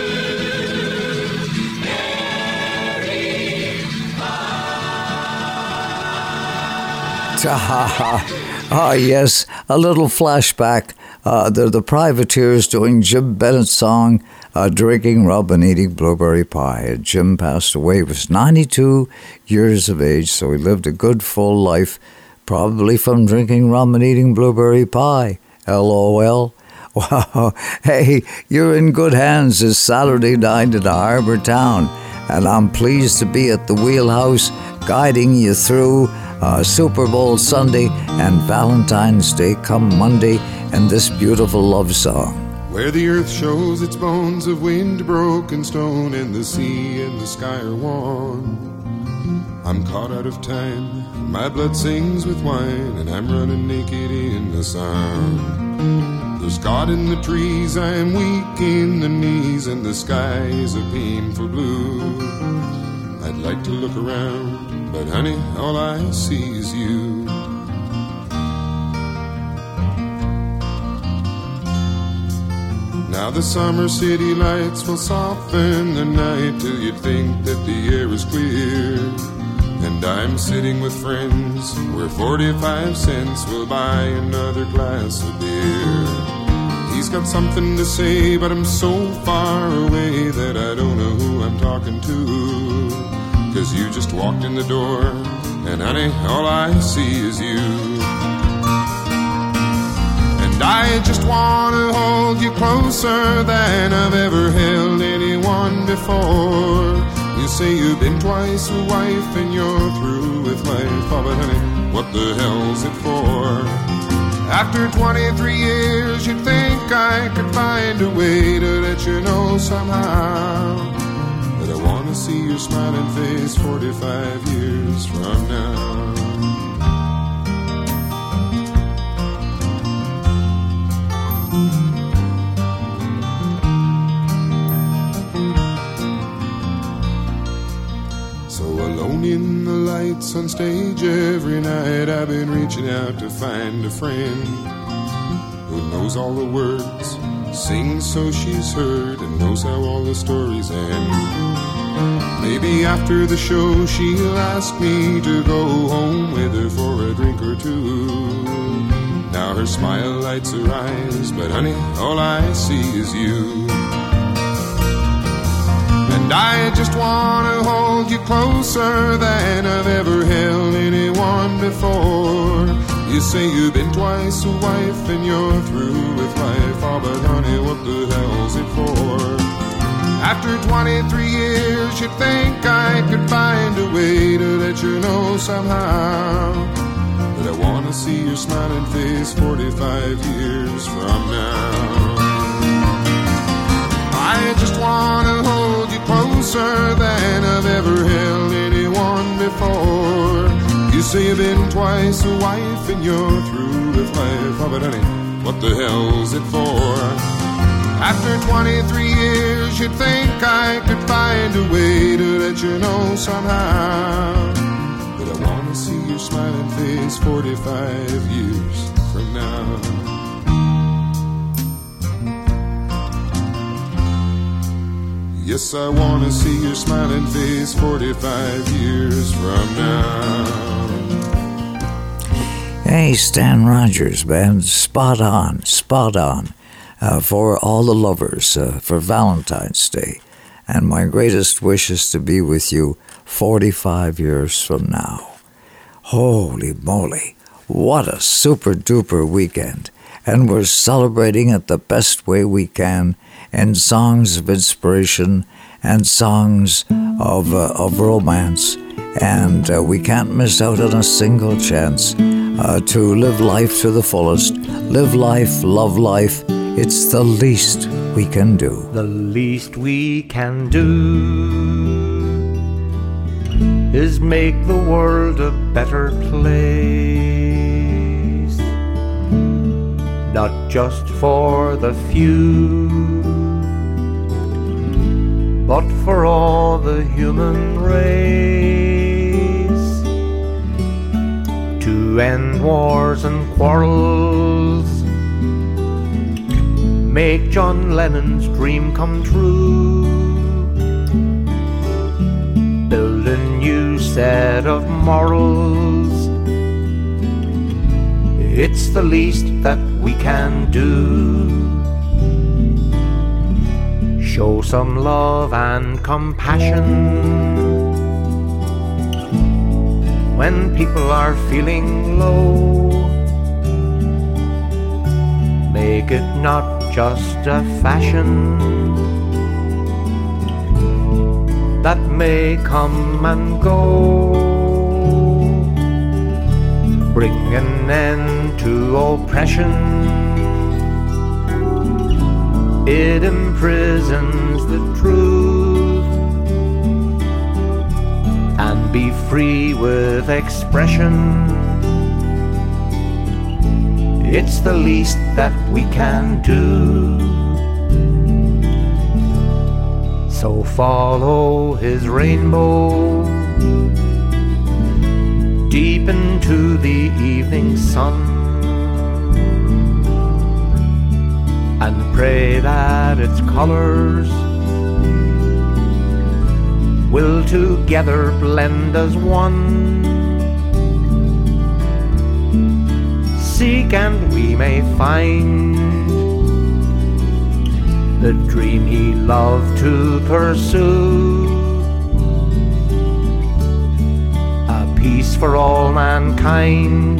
Ah, yes, a little flashback. Uh, they're the Privateers doing Jim Bennett's song, uh, Drinking Rum and Eating Blueberry Pie. Jim passed away, he was 92 years of age, so he lived a good full life, probably from drinking rum and eating blueberry pie. LOL. Wow. Hey, you're in good hands this Saturday night at the Harbour Town, and I'm pleased to be at the Wheelhouse guiding you through uh, Super Bowl Sunday and Valentine's Day come Monday and this beautiful love song. Where the earth shows its bones of wind broken stone, and the sea and the sky are one. I'm caught out of time, my blood sings with wine, and I'm running naked in the sun. There's God in the trees, I am weak in the knees, and the sky is a painful blue. I'd like to look around, but honey, all I see is you. Now the summer city lights will soften the night till you'd think that the air is clear. And I'm sitting with friends where 45 cents will buy another glass of beer. He's got something to say, but I'm so far away that I don't know who I'm talking to. Cause you just walked in the door, and honey, all I see is you. And I just wanna hold you closer than I've ever held anyone before. You say you've been twice a wife and you're through with life. Oh, but honey, what the hell's it for? After 23 years, you'd think I could find a way to let you know somehow But I wanna see your smiling face 45 years from now. Lights on stage every night, I've been reaching out to find a friend who knows all the words, sings so she's heard, and knows how all the stories end. Maybe after the show she'll ask me to go home with her for a drink or two. Now her smile lights her eyes, but honey, all I see is you. And I just wanna hold you closer than I've ever held anyone before. You say you've been twice a wife and you're through with life. Oh, but honey, what the hell's it for? After 23 years, you'd think I could find a way to let you know somehow But I wanna see your smiling face 45 years from now. I just hold you closer than I've ever held anyone before. You say you've been twice a wife and you're through with life. Oh, but honey, what the hell's it for? After 23 years, you'd think I could find a way to let you know somehow that I wanna see your smiling face 45 years from now. Yes, I wanna see your smiling face 45 years from now. Hey, Stan Rogers, man, spot on, spot on. Uh, for all the lovers uh, for Valentine's Day. And my greatest wish is to be with you 45 years from now. Holy moly, what a super duper weekend! And we're celebrating it the best way we can in songs of inspiration and songs of, uh, of romance. And uh, we can't miss out on a single chance uh, to live life to the fullest. Live life, love life. It's the least we can do. The least we can do is make the world a better place. Not just for the few, but for all the human race. To end wars and quarrels make John Lennon's dream come true. Build a new set of morals. It's the least that we can do. Show some love and compassion when people are feeling low. Make it not just a fashion that may come and go. Bring an end to oppression. It imprisons the truth and be free with expression. It's the least that we can do. So follow his rainbow deep into the evening sun pray that its colors will together blend as one. Seek and we may find the dream he loved to pursue. A peace for all mankind.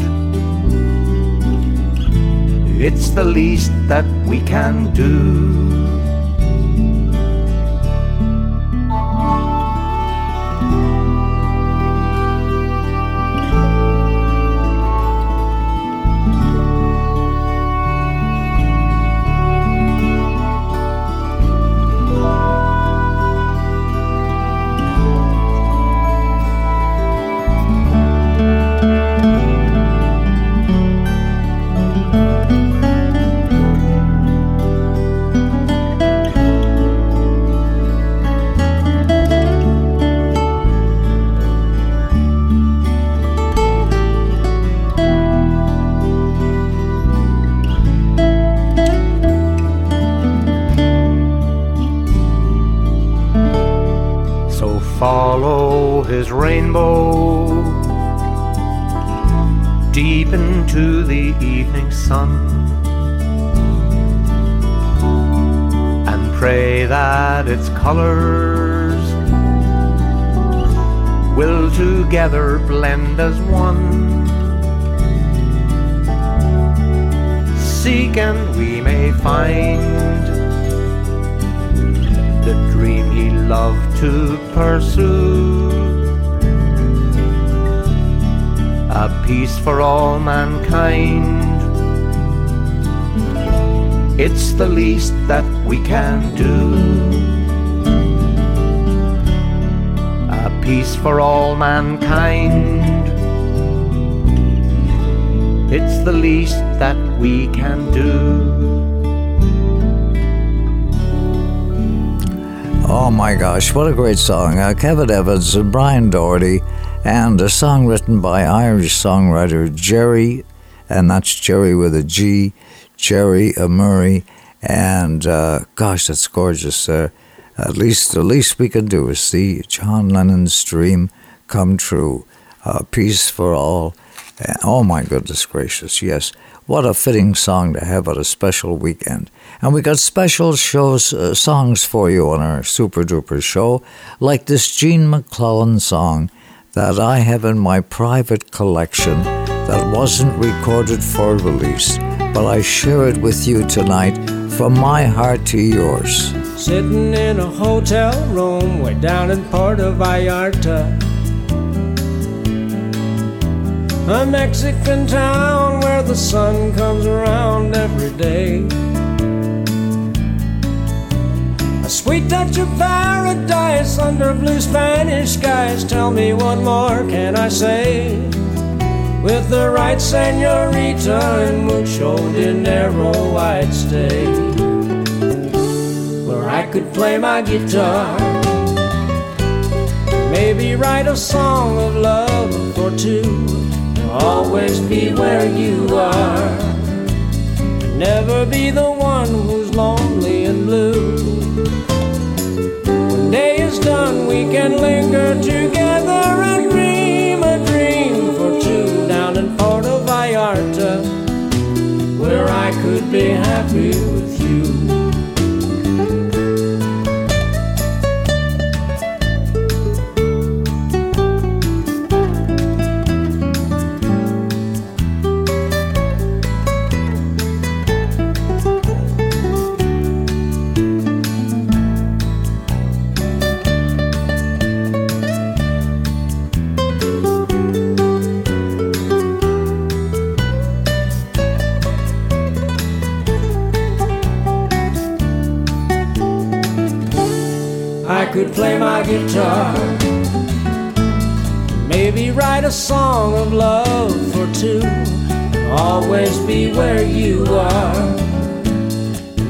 It's the least that we can do. Peace for all mankind. It's the least that we can do. A peace for all mankind. It's the least that we can do. Oh my gosh, what a great song. Uh, Kevin Evans and Brian Doherty, and a song written by Irish songwriter Jerry, and that's Jerry with a G, Jerry Murray. And uh, gosh, that's gorgeous. Uh, at least the least we can do is see John Lennon's dream come true. Uh, peace for all. Uh, oh my goodness gracious, yes. What a fitting song to have at a special weekend. And we got special shows, uh, songs for you on our Super Duper show, like this Gene MacLellan song that I have in my private collection that wasn't recorded for release, but I share it with you tonight from my heart to yours. Sitting in a hotel room way down in Puerto Vallarta. A Mexican town where the sun comes around every day. Sweet touch of paradise under blue Spanish skies. Tell me what more can I say? With the right senorita and mucho dinero, I'd stay. Where I could play my guitar. Maybe write a song of love for two. Always be where you are. Never be the one who's lonely and blue. Day is done, we can linger together and dream a dream for two down in Puerto Vallarta, where I could be happy could play my guitar. Maybe write a song of love for two. Always be where you are.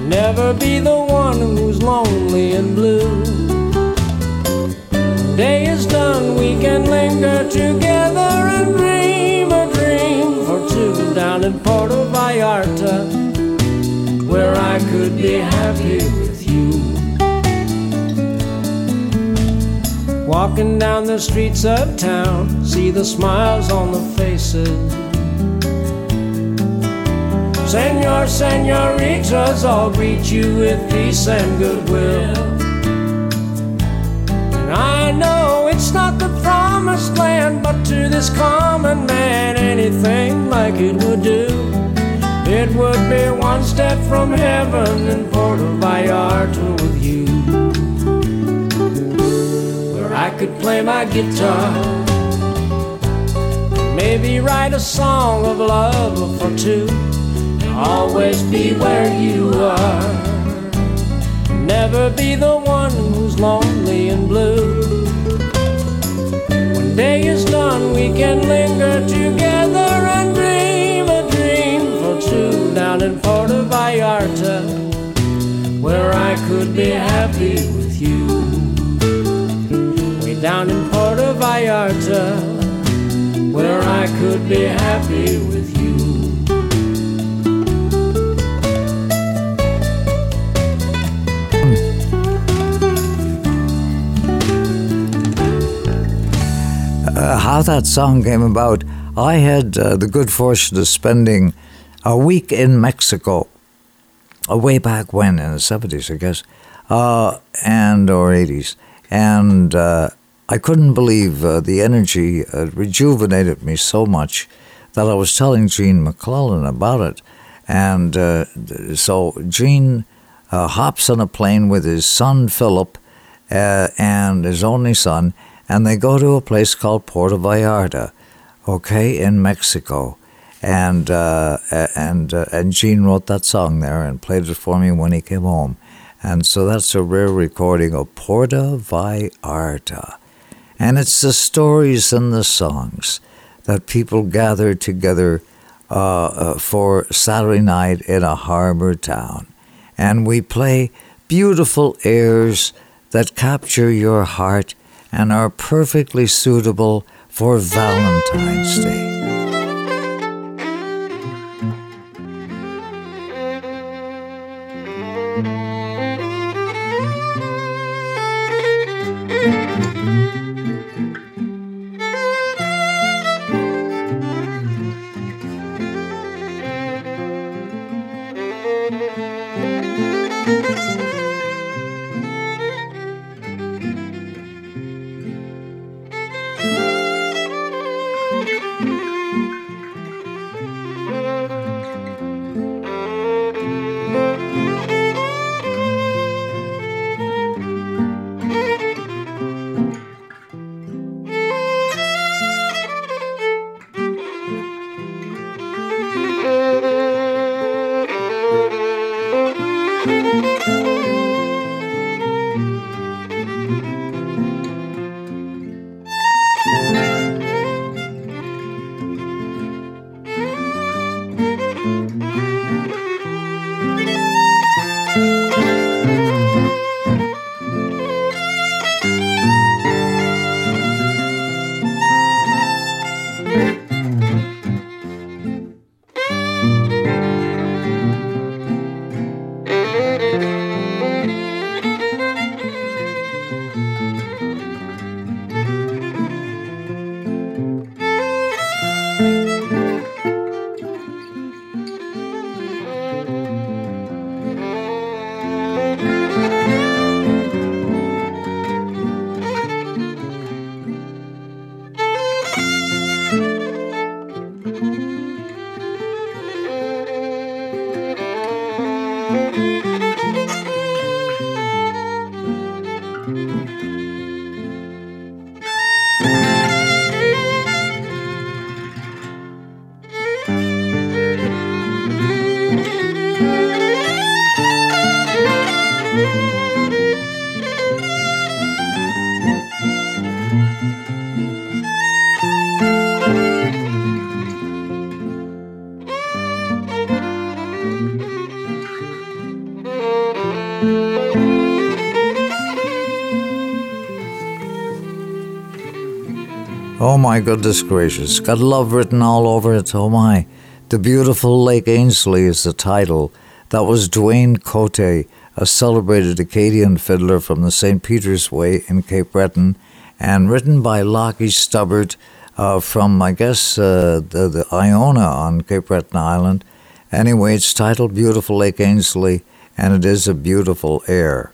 Never be the one who's lonely and blue. day is done, we can linger together and dream a dream for two down in Puerto Vallarta, where I could be happy Walking down the streets of town, see the smiles on the faces. Senor, senoritas all greet you with peace and goodwill. And I know it's not the promised land, but to this common man, anything like it would do. It would be one step from heaven in Puerto Vallarta with you. Could play my guitar, maybe write a song of love for two. Always be where you are. Never be the one who's lonely and blue. When day is done, we can linger together and dream a dream for two down in Puerto Vallarta, where I could be happy with you. Down in Puerto Vallarta, where I could be happy with you. uh, how that song came about, I had uh, the good fortune of spending a week in Mexico, uh, way back when in the seventies, I guess, uh, and or eighties, and uh, I couldn't believe uh, the energy uh, rejuvenated me so much that I was telling Gene MacLellan about it, and uh, so Gene uh, hops on a plane with his son Philip uh, and his only son, and they go to a place called Puerto Vallarta, okay, in Mexico. And uh, and and Gene wrote that song there and played it for me when he came home, and so that's a rare recording of Puerto Vallarta, and it's the stories and the songs that people gather together uh, uh, for Saturday night in a harbor town, and we play beautiful airs that capture your heart and are perfectly suitable for Valentine's Day. My goodness gracious. Got love written all over it. Oh my. The Beautiful Lake Ainslie is the title. That was Dwayne Cote, a celebrated Acadian fiddler from the St. Peter's Way in Cape Breton, and written by Lockie Stubbart uh, from, I guess, uh, the, the Iona on Cape Breton Island. Anyway, it's titled Beautiful Lake Ainslie, and it is a beautiful air.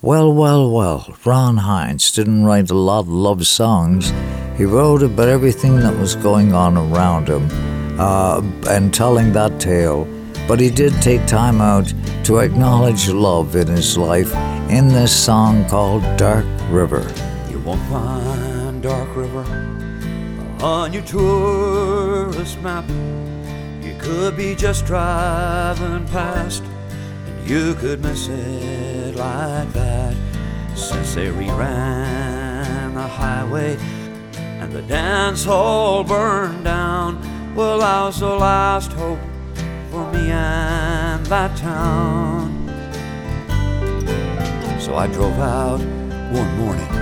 Well, well, well, Ron Hynes didn't write a lot of love songs. He wrote about everything that was going on around him uh, and telling that tale. But he did take time out to acknowledge love in his life in this song called Dark River. You won't find Dark River on your tourist map. You could be just driving past and you could miss it like that. Since they reran the highway and the dance hall burned down, well, I was the last hope for me and that town. So I drove out one morning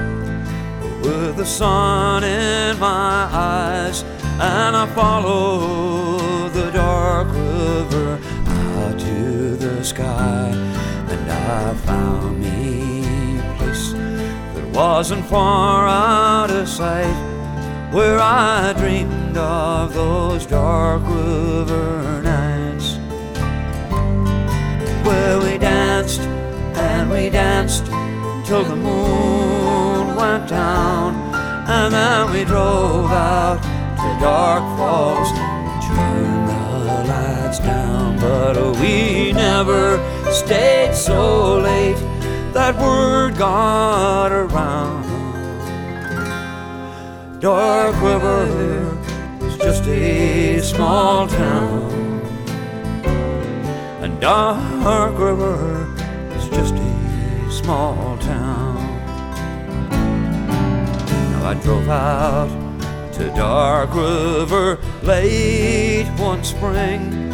with the sun in my eyes, and I followed the dark river out to the sky, and I found me a place that wasn't far out of sight, where I dreamed of those dark river nights, where we danced and we danced till the moon went down, and then we drove out to Dark Falls turned the lights down. But we never stayed so late that word got around. Dark River is just a small town, and Dark River is just a small town. Now I drove out to Dark River late one spring,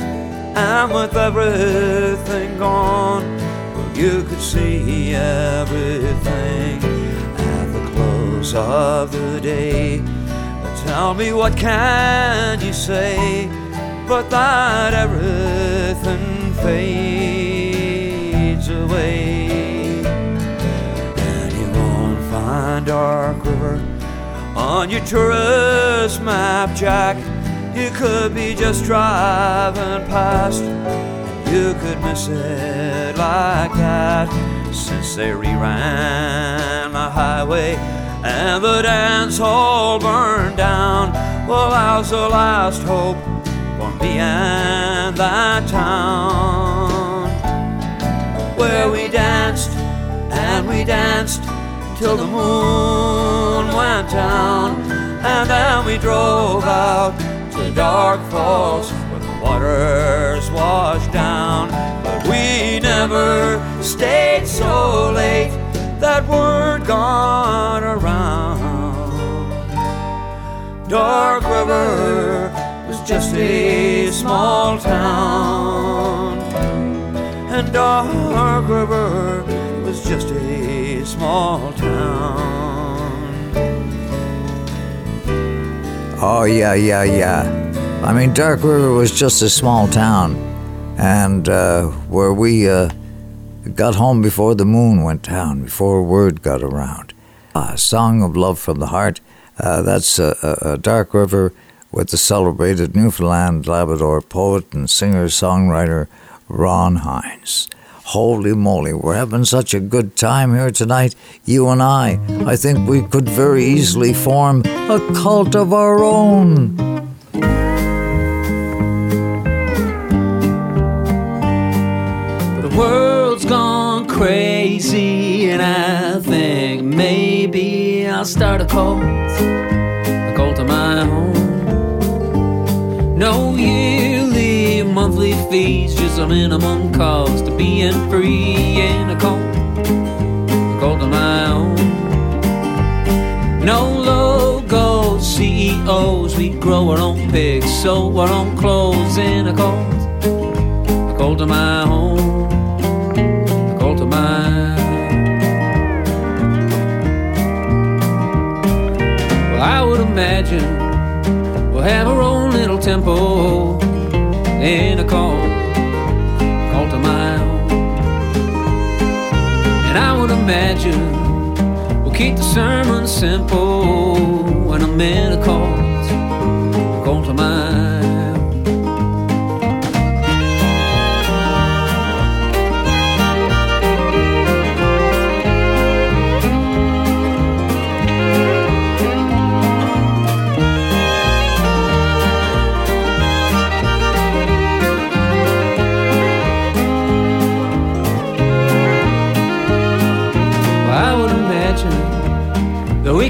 and with everything gone, well, you could see everything of the day. Tell me what can you say, but that everything fades away, and you won't find Dark River on your tourist map, Jack. You could be just driving past, you could miss it like that. Since they reran the highway and the dance hall burned down, well, how's the last hope for me and that town? Where we danced and we danced till the moon went down, and then we drove out to Dark Falls where the waters washed down. But we never stayed so late that word Dark River was just a small town, and Dark River was just a small town. Oh, yeah, yeah, yeah. I mean, Dark River was just a small town, and uh, where we uh, got home before the moon went down, before word got around. A song of love from the heart. Uh, that's a, a, Dark River with the celebrated Newfoundland Labrador poet and singer songwriter Ron Hynes. Holy moly, we're having such a good time here tonight, you and I. I think we could very easily form a cult of our own. I'll start a cult, a cult of my own. No yearly, monthly fees, just a minimum cost to being free in a cult, a cult of my own. No logo, CEOs, we grow our own pigs, sew our own clothes in a cult, a cult of my own, a cult of my I would imagine we'll have our own little tempo and a call, call to my. And I would imagine we'll keep the sermon simple when I'm in a call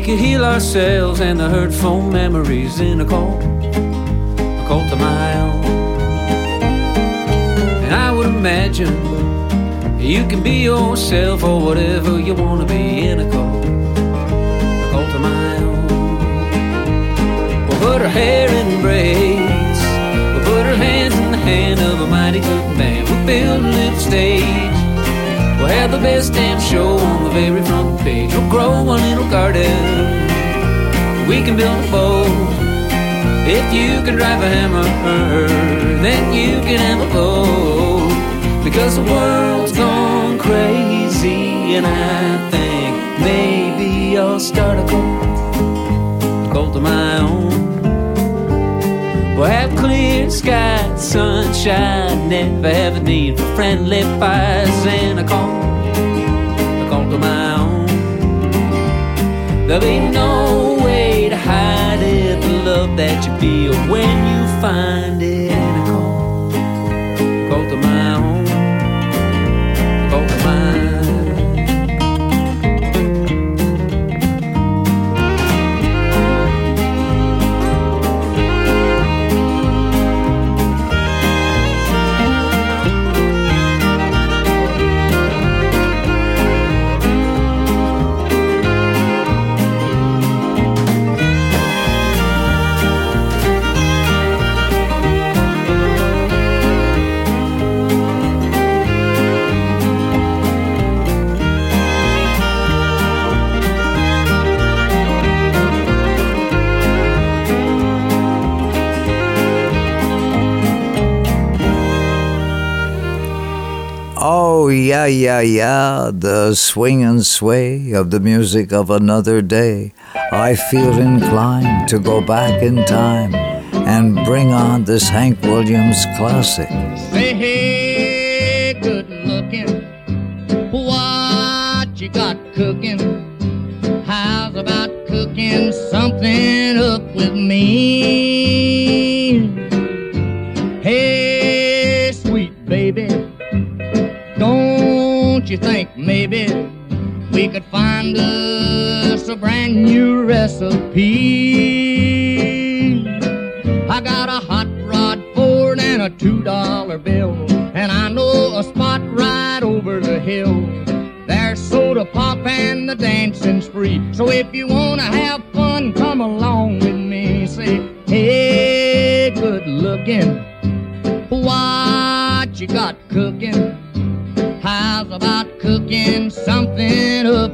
could heal ourselves and the hurtful memories in a call, a call to my own. And I would imagine you can be yourself or whatever you want to be in a call, a call to my own. We'll put our hair in braids, we'll put our hands in the hand of a mighty good man. We'll build a stage. We'll have the best damn show on the very front page. We'll grow a little garden. We can build a boat. If you can drive a hammer, then you can have a boat. Because the world's gone crazy, and I think maybe I'll start a cult, a cult of my own. We'll have clear skies, sunshine, never have a need for friendly fires and a call, a call to my own. There'll be no way to hide it, the love that you feel when you find it yeah, yeah, yeah, the swing and sway of the music of another day. I feel inclined to go back in time and bring on this Hank Williams classic. Say, hey, good looking. What you got cooking? How's about cooking something up with me? A brand new recipe? I got a hot rod Ford and a two dollar bill, and I know a spot right over the hill. There's soda pop and the dancing's free. So if you wanna have fun, come along with me. Say, hey, good looking, what you got cooking? How's about cooking something up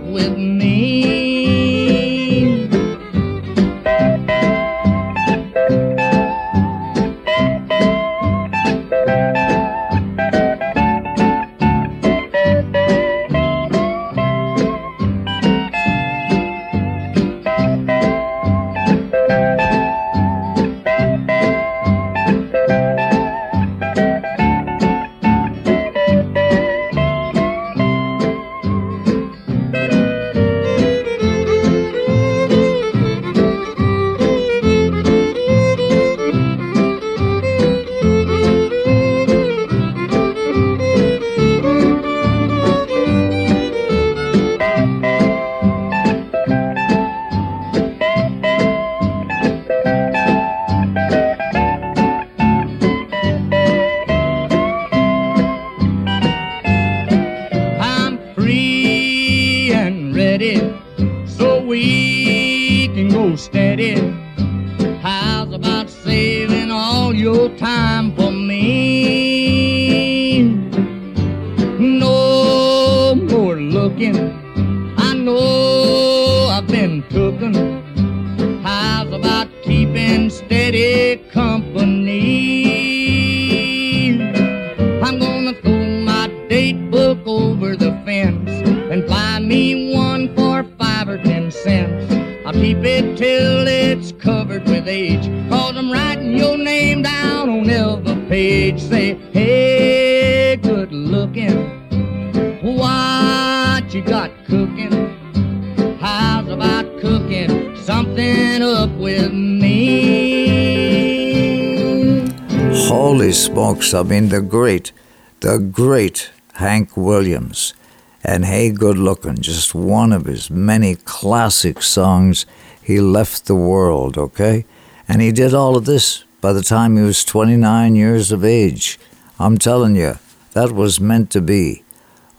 I mean, the great, the great Hank Williams. And hey, good looking, just one of his many classic songs. He left the world, okay? And he did all of this by the time he was 29 years of age. I'm telling you, that was meant to be.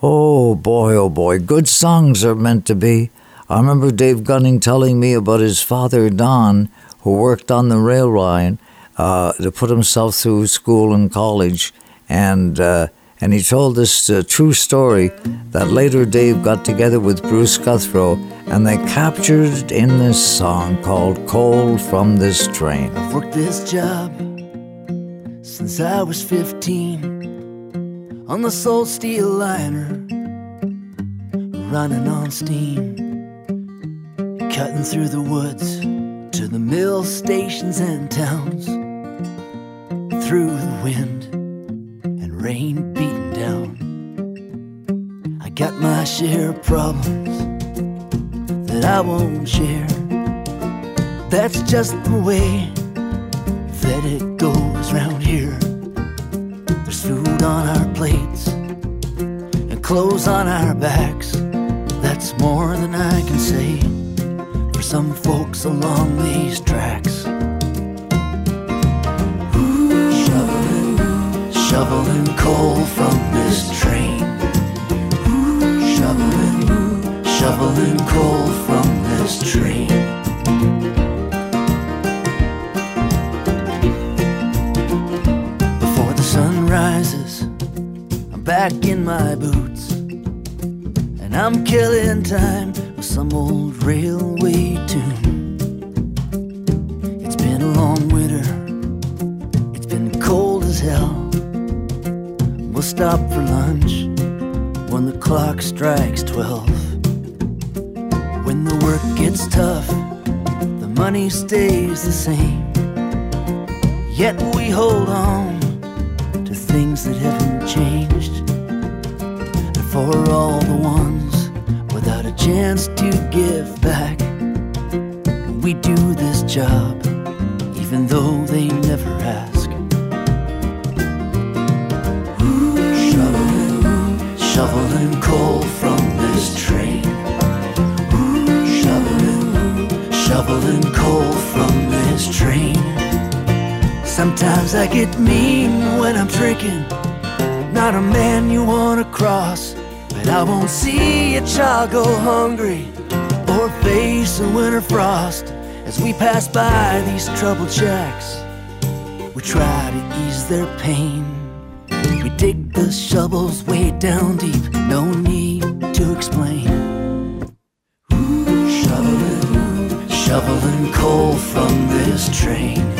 Oh boy, oh boy, good songs are meant to be. I remember Dave Gunning telling me about his father, Don, who worked on the rail line uh, to put himself through school and college. And, uh, and he told this uh, true story that later Dave got together with Bruce Guthro and they captured in this song called Coal from This Train. I've worked this job since I was 15 on the Soul Steel liner, running on steam, cutting through the woods to the mill stations and towns, through the wind and rain beating down. I got my share of problems that I won't share. That's just the way that it goes round here. There's food on our plates and clothes on our backs. That's more than I can say for some folks along these tracks. Shoveling coal from this train. Shoveling, shoveling coal from this train. Before the sun rises, I'm back in my boots. And I'm killing time with some old railway tune. Stop for lunch when the clock strikes 12. When the work gets tough, the money stays the same. Yet we hold on child go hungry or face a winter frost as we pass by these troubled shacks. We try to ease their pain. We dig the shovels way down deep, no need to explain. Shoveling, shoveling coal from this train.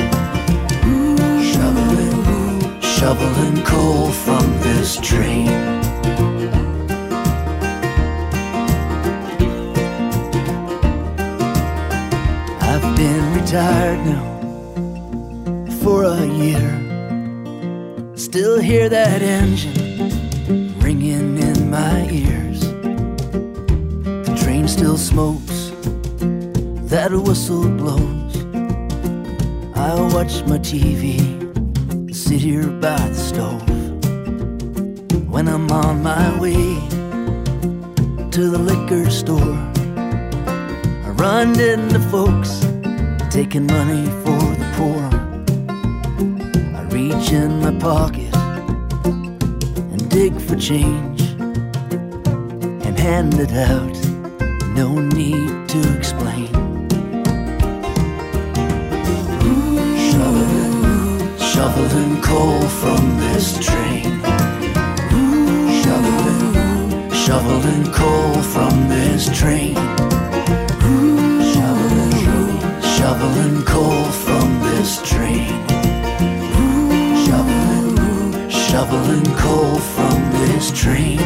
Year. Still hear that engine ringing in my ears. The train still smokes, that whistle blows. I watch my TV, sit here by the stove. When I'm on my way to the liquor store, I run into folks taking money pocket and dig for change and hand it out. No need to explain. Shoveling, shoveling coal from this train. Shoveling, shoveling coal from this train. Shoveling, shoveling coal from this train. Shoveling coal from this train.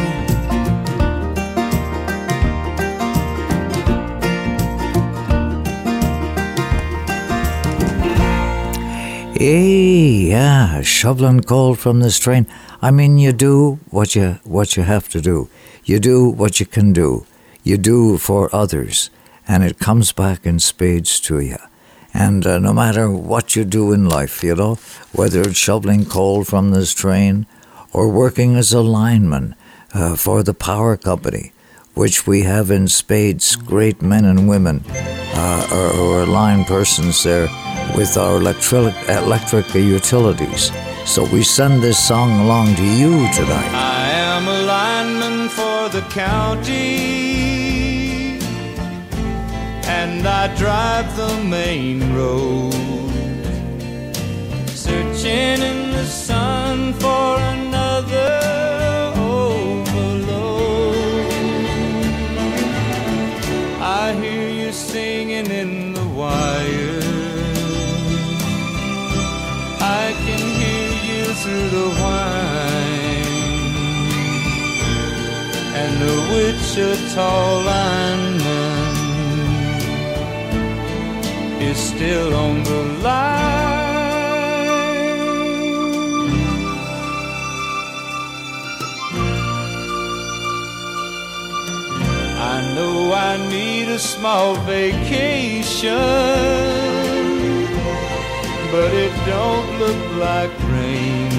Hey, yeah, shoveling coal from this train. I mean, you do what you what you have to do. You do what you can do. You do for others, and it comes back in spades to you. And uh, no matter what you do in life, you know, whether it's shoveling coal from this train or working as a lineman uh, for the power company, which we have in spades great men and women uh, or, or line persons there with our electric, electric utilities. So we send this song along to you tonight. I am a lineman for the county, and I drive the main road, searching in the sun for another overload. I hear you singing in the wire. I can hear you through the whine And the Wichita lineman Is still on the line I know I need a small vacation but it don't look like rain.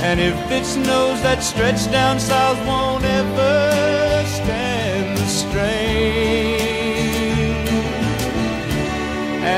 And if it snows, that stretch down south won't ever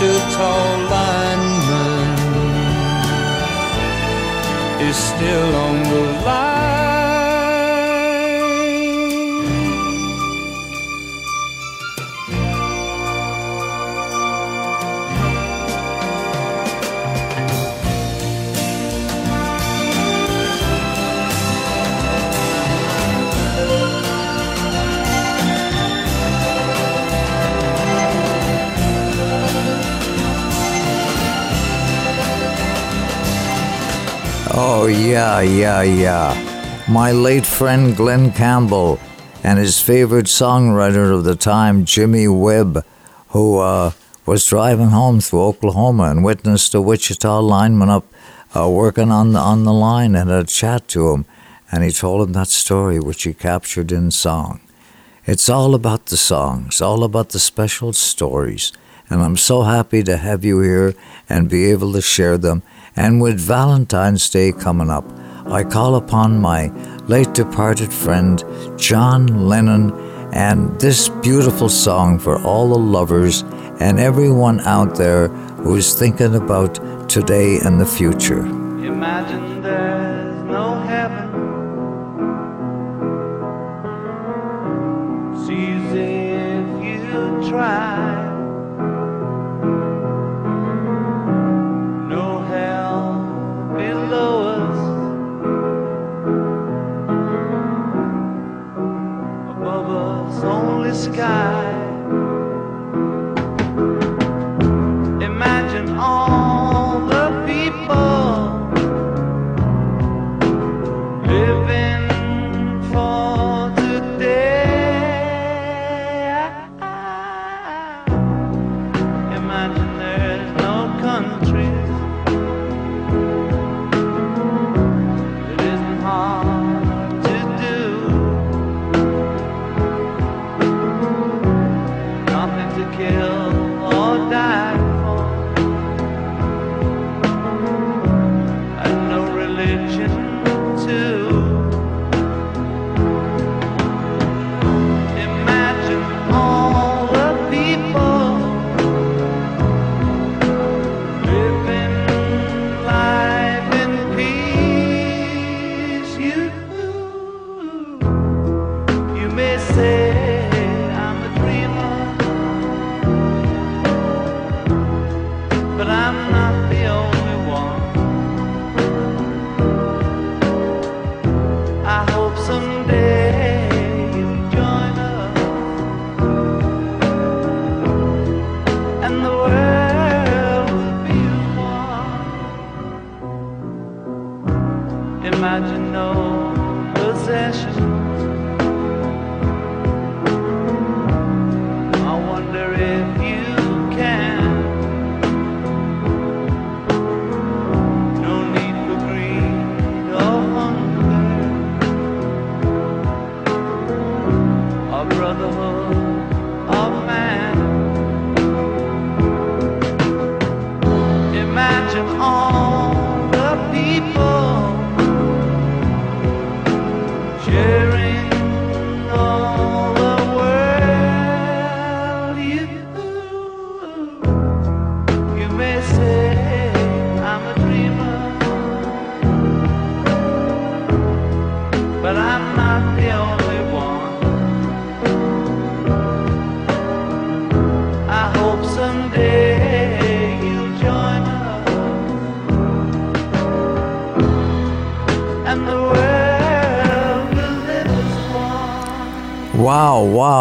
Wichita lineman is still on the line. Oh, yeah, yeah, yeah. My late friend Glen Campbell and his favorite songwriter of the time, Jimmy Webb, who uh, was driving home through Oklahoma and witnessed a Wichita lineman up uh, working on the, on the line and had a chat to him. And he told him that story, which he captured in song. It's all about the songs, all about the special stories. And I'm so happy to have you here and be able to share them. And with Valentine's Day coming up, I call upon my late departed friend, John Lennon, and this beautiful song for all the lovers and everyone out there who's thinking about today and the future. Imagine there's no heaven. Easy if you try. Sky.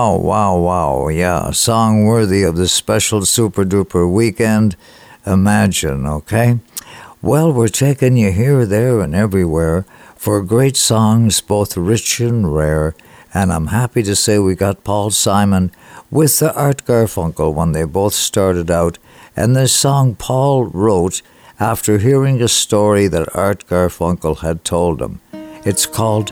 Wow, wow, wow. Yeah, song worthy of the special super duper weekend. Imagine, okay? Well, we're taking you here, there, and everywhere for great songs, both rich and rare. And I'm happy to say we got Paul Simon with the Art Garfunkel when they both started out. And this song Paul wrote after hearing a story that Art Garfunkel had told him. It's called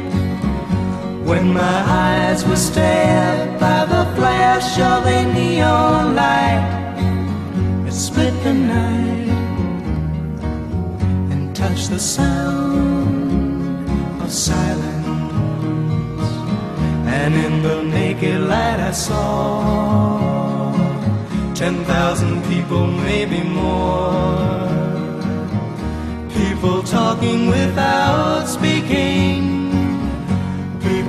When my eyes were stabbed by the flash of a neon light, it split the night and touched the sound of silence. And in the naked light, I saw ten thousand people, maybe more. People talking without speaking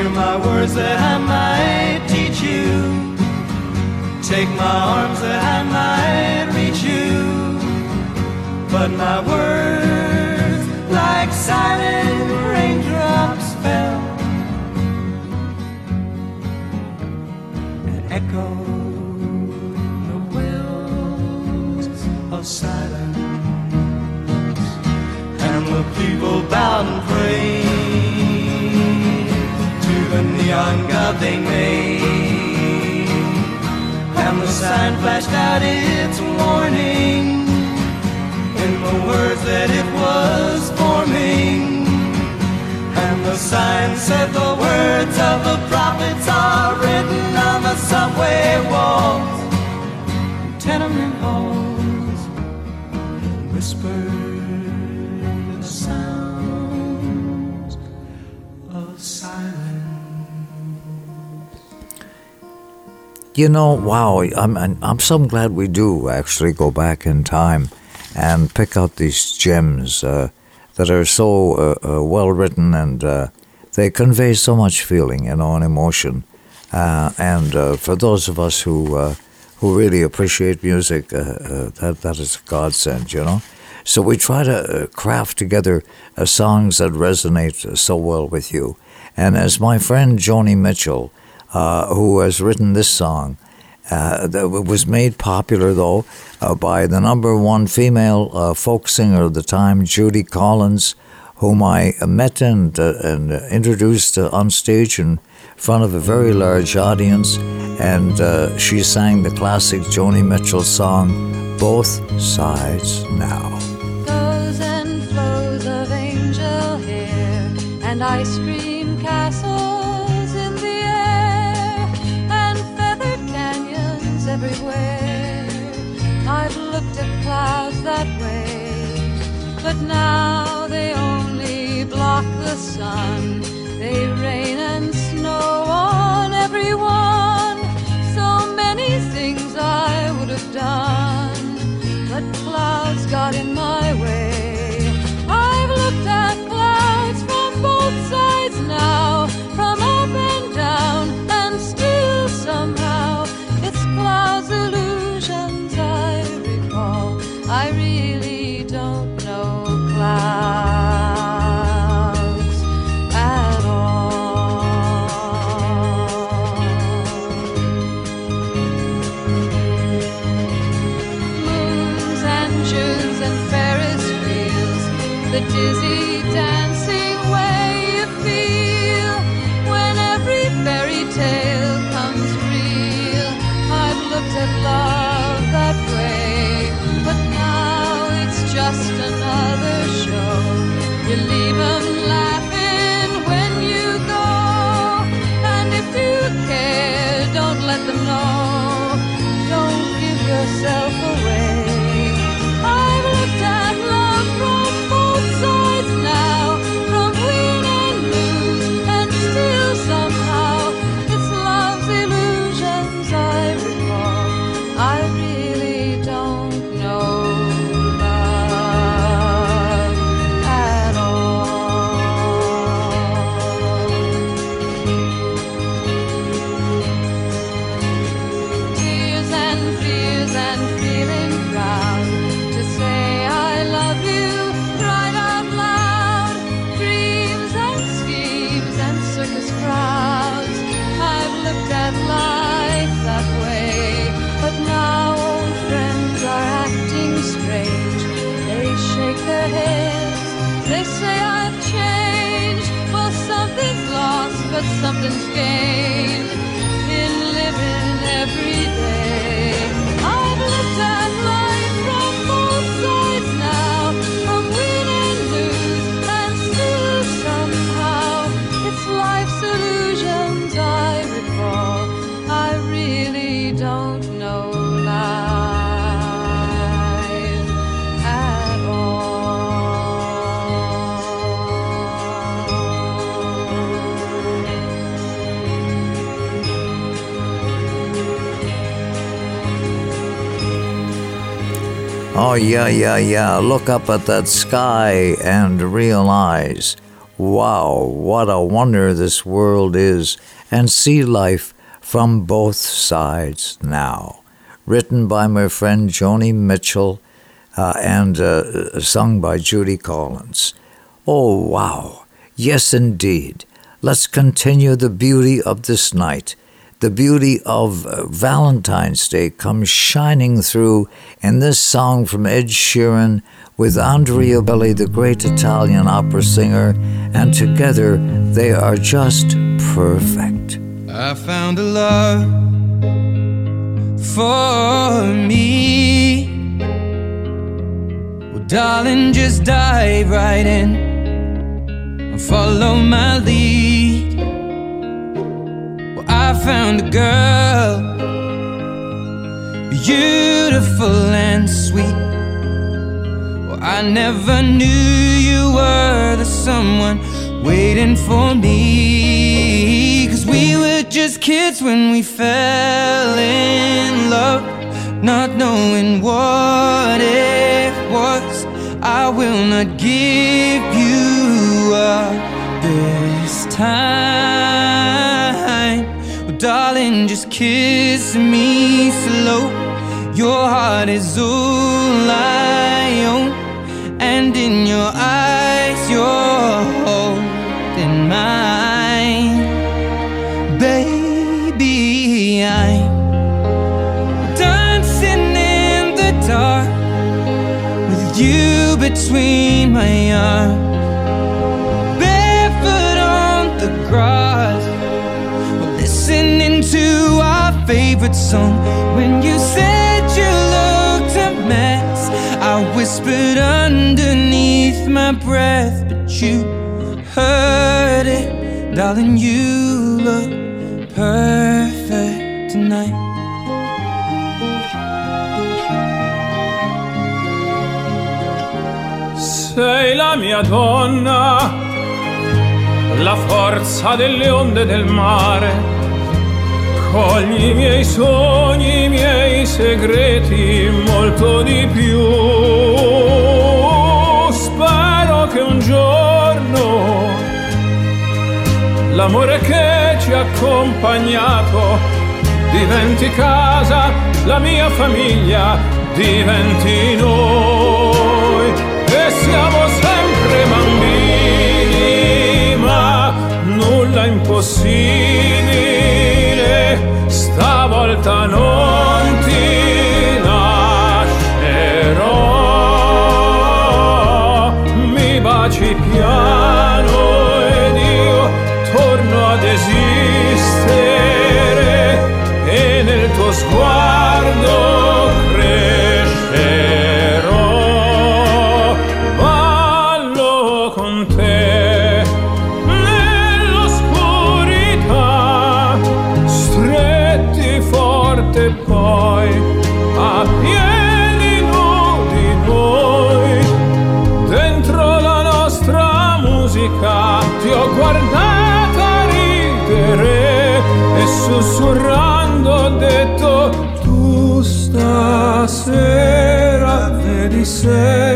Hear my words that I might teach you. Take my arms that I might reach you. But my words, like silent raindrops, fell and echoed the wells of silence. And the people bowed and prayed the neon god they made. And the sign flashed out its warning in the words that it was forming. man said the words of the prophets are written on the subway walls, tenement halls, whispered You know, wow, I'm, I'm, so glad we do actually go back in time and pick out these gems uh, that are so uh, uh, well written and uh, they convey so much feeling, you know, and emotion. Uh, and uh, for those of us who who really appreciate music, that that is a godsend, you know. So we try to craft together songs that resonate so well with you. And as my friend Joni Mitchell, uh, who has written this song, uh, that was made popular though uh, by the number one female uh, folk singer of the time, Judy Collins, whom I met and uh, and introduced uh, on stage in front of a very large audience, and she sang the classic Joni Mitchell song, "Both Sides Now." Ice cream that way, but now they only block the sun. They rain and snow on everyone. So many things I would have done but clouds got in my Oh, yeah, yeah, yeah. Look up at that sky and realize, wow, what a wonder this world is, and see life from both sides now. Written by my friend Joni Mitchell uh, and uh, sung by Judy Collins. Oh, wow. Yes, indeed. Let's continue the beauty of this night. The beauty of uh, Valentine's Day comes shining through in this song from Ed Sheeran with Andrea Bocelli, the great Italian opera singer, and together they are just perfect. I found a love for me. Well, darling, just dive right in. and follow my lead. I found a girl, beautiful and sweet. Well, I never knew you were the someone waiting for me. Cause we were just kids when we fell in love, not knowing what it was. I will not give you up this time. Darling, just kiss me slow. Your heart is all I own, and in your eyes, you're holding mine. Baby, I'm dancing in the dark with you between my arms. Favorite song. When you said you looked a mess, I whispered underneath my breath, but you heard it. Darling, you look perfect tonight. Sei la mia donna, la forza delle onde del mare. Cogli i miei sogni, i miei segreti, molto di più. Spero che un giorno l'amore che ci ha accompagnato diventi casa, la mia famiglia diventi noi e siamo sempre bambini, ma nulla impossibile, la volta noi. Vedi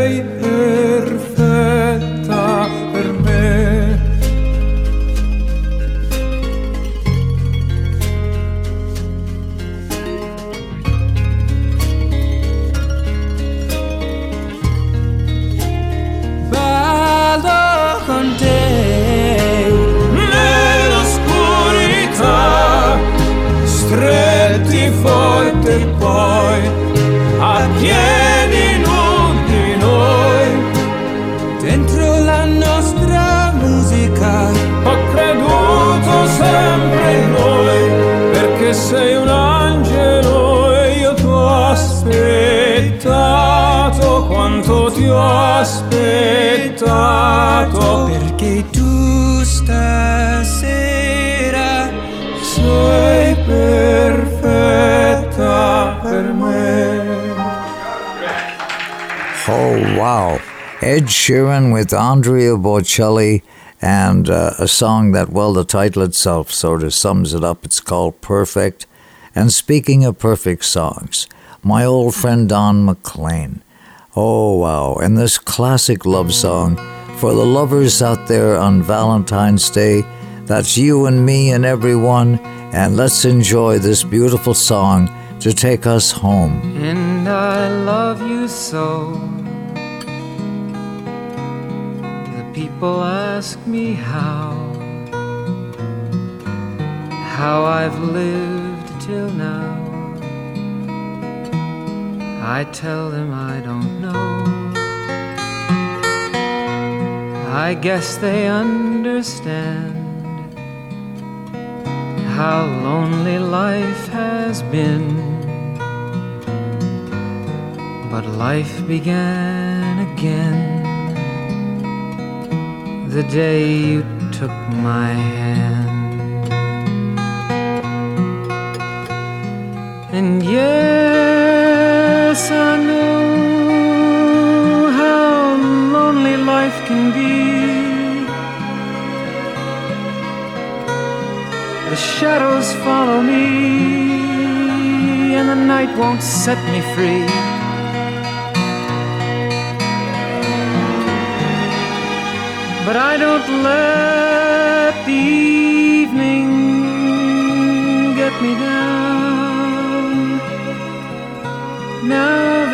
angelo e io ti ho aspettato quanto ti ho aspettato perché tu stasera sei perfetta per me Oh, wow. Ed Sheeran with Andrea Bocelli and uh, a song that, well, the title itself sort of sums it up. It's called Perfect. And speaking of perfect songs, my old friend Don McLean. Oh, wow. And this classic love song for the lovers out there on Valentine's Day. That's you and me and everyone. And let's enjoy this beautiful song to take us home. And I love you so. The people ask me how, how I've lived till now. I tell them I don't know. I guess they understand how lonely life has been. But life began again. the day you took my hand. And yes, I know how lonely life can be. The shadows follow me, and the night won't set me free. But I don't let the evening get me down. Now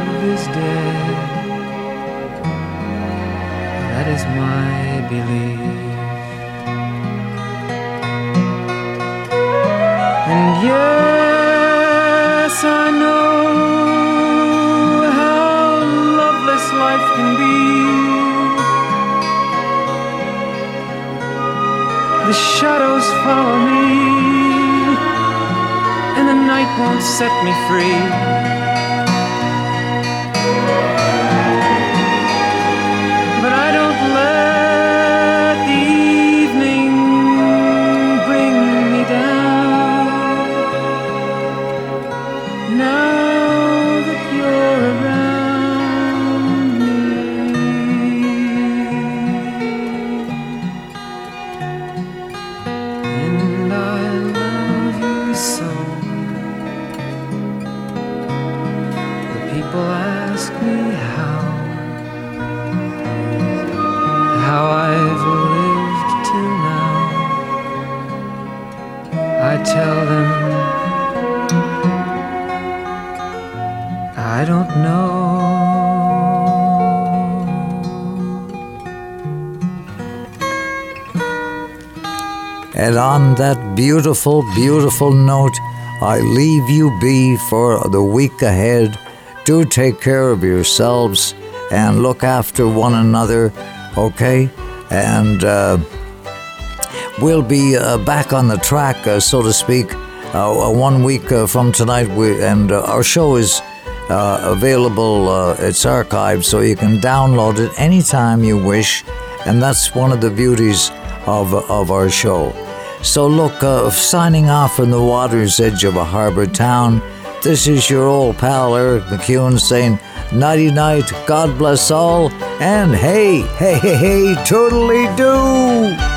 is dead. That is my belief. And yes, I know how loveless life can be. The shadows follow me, and the night won't set me free. And on that beautiful, beautiful note, I leave you be for the week ahead. Do take care of yourselves and look after one another, okay? And uh, we'll be uh, back on the track, uh, so to speak, uh, one week uh, from tonight. We, and uh, our show is uh, available, uh, it's archived, so you can download it anytime you wish. And that's one of the beauties of, of our show. So, look, uh, signing off from the water's edge of a harbor town, this is your old pal Eric MacEwen saying, Nighty night, God bless all, and hey, hey, hey, hey, totally do!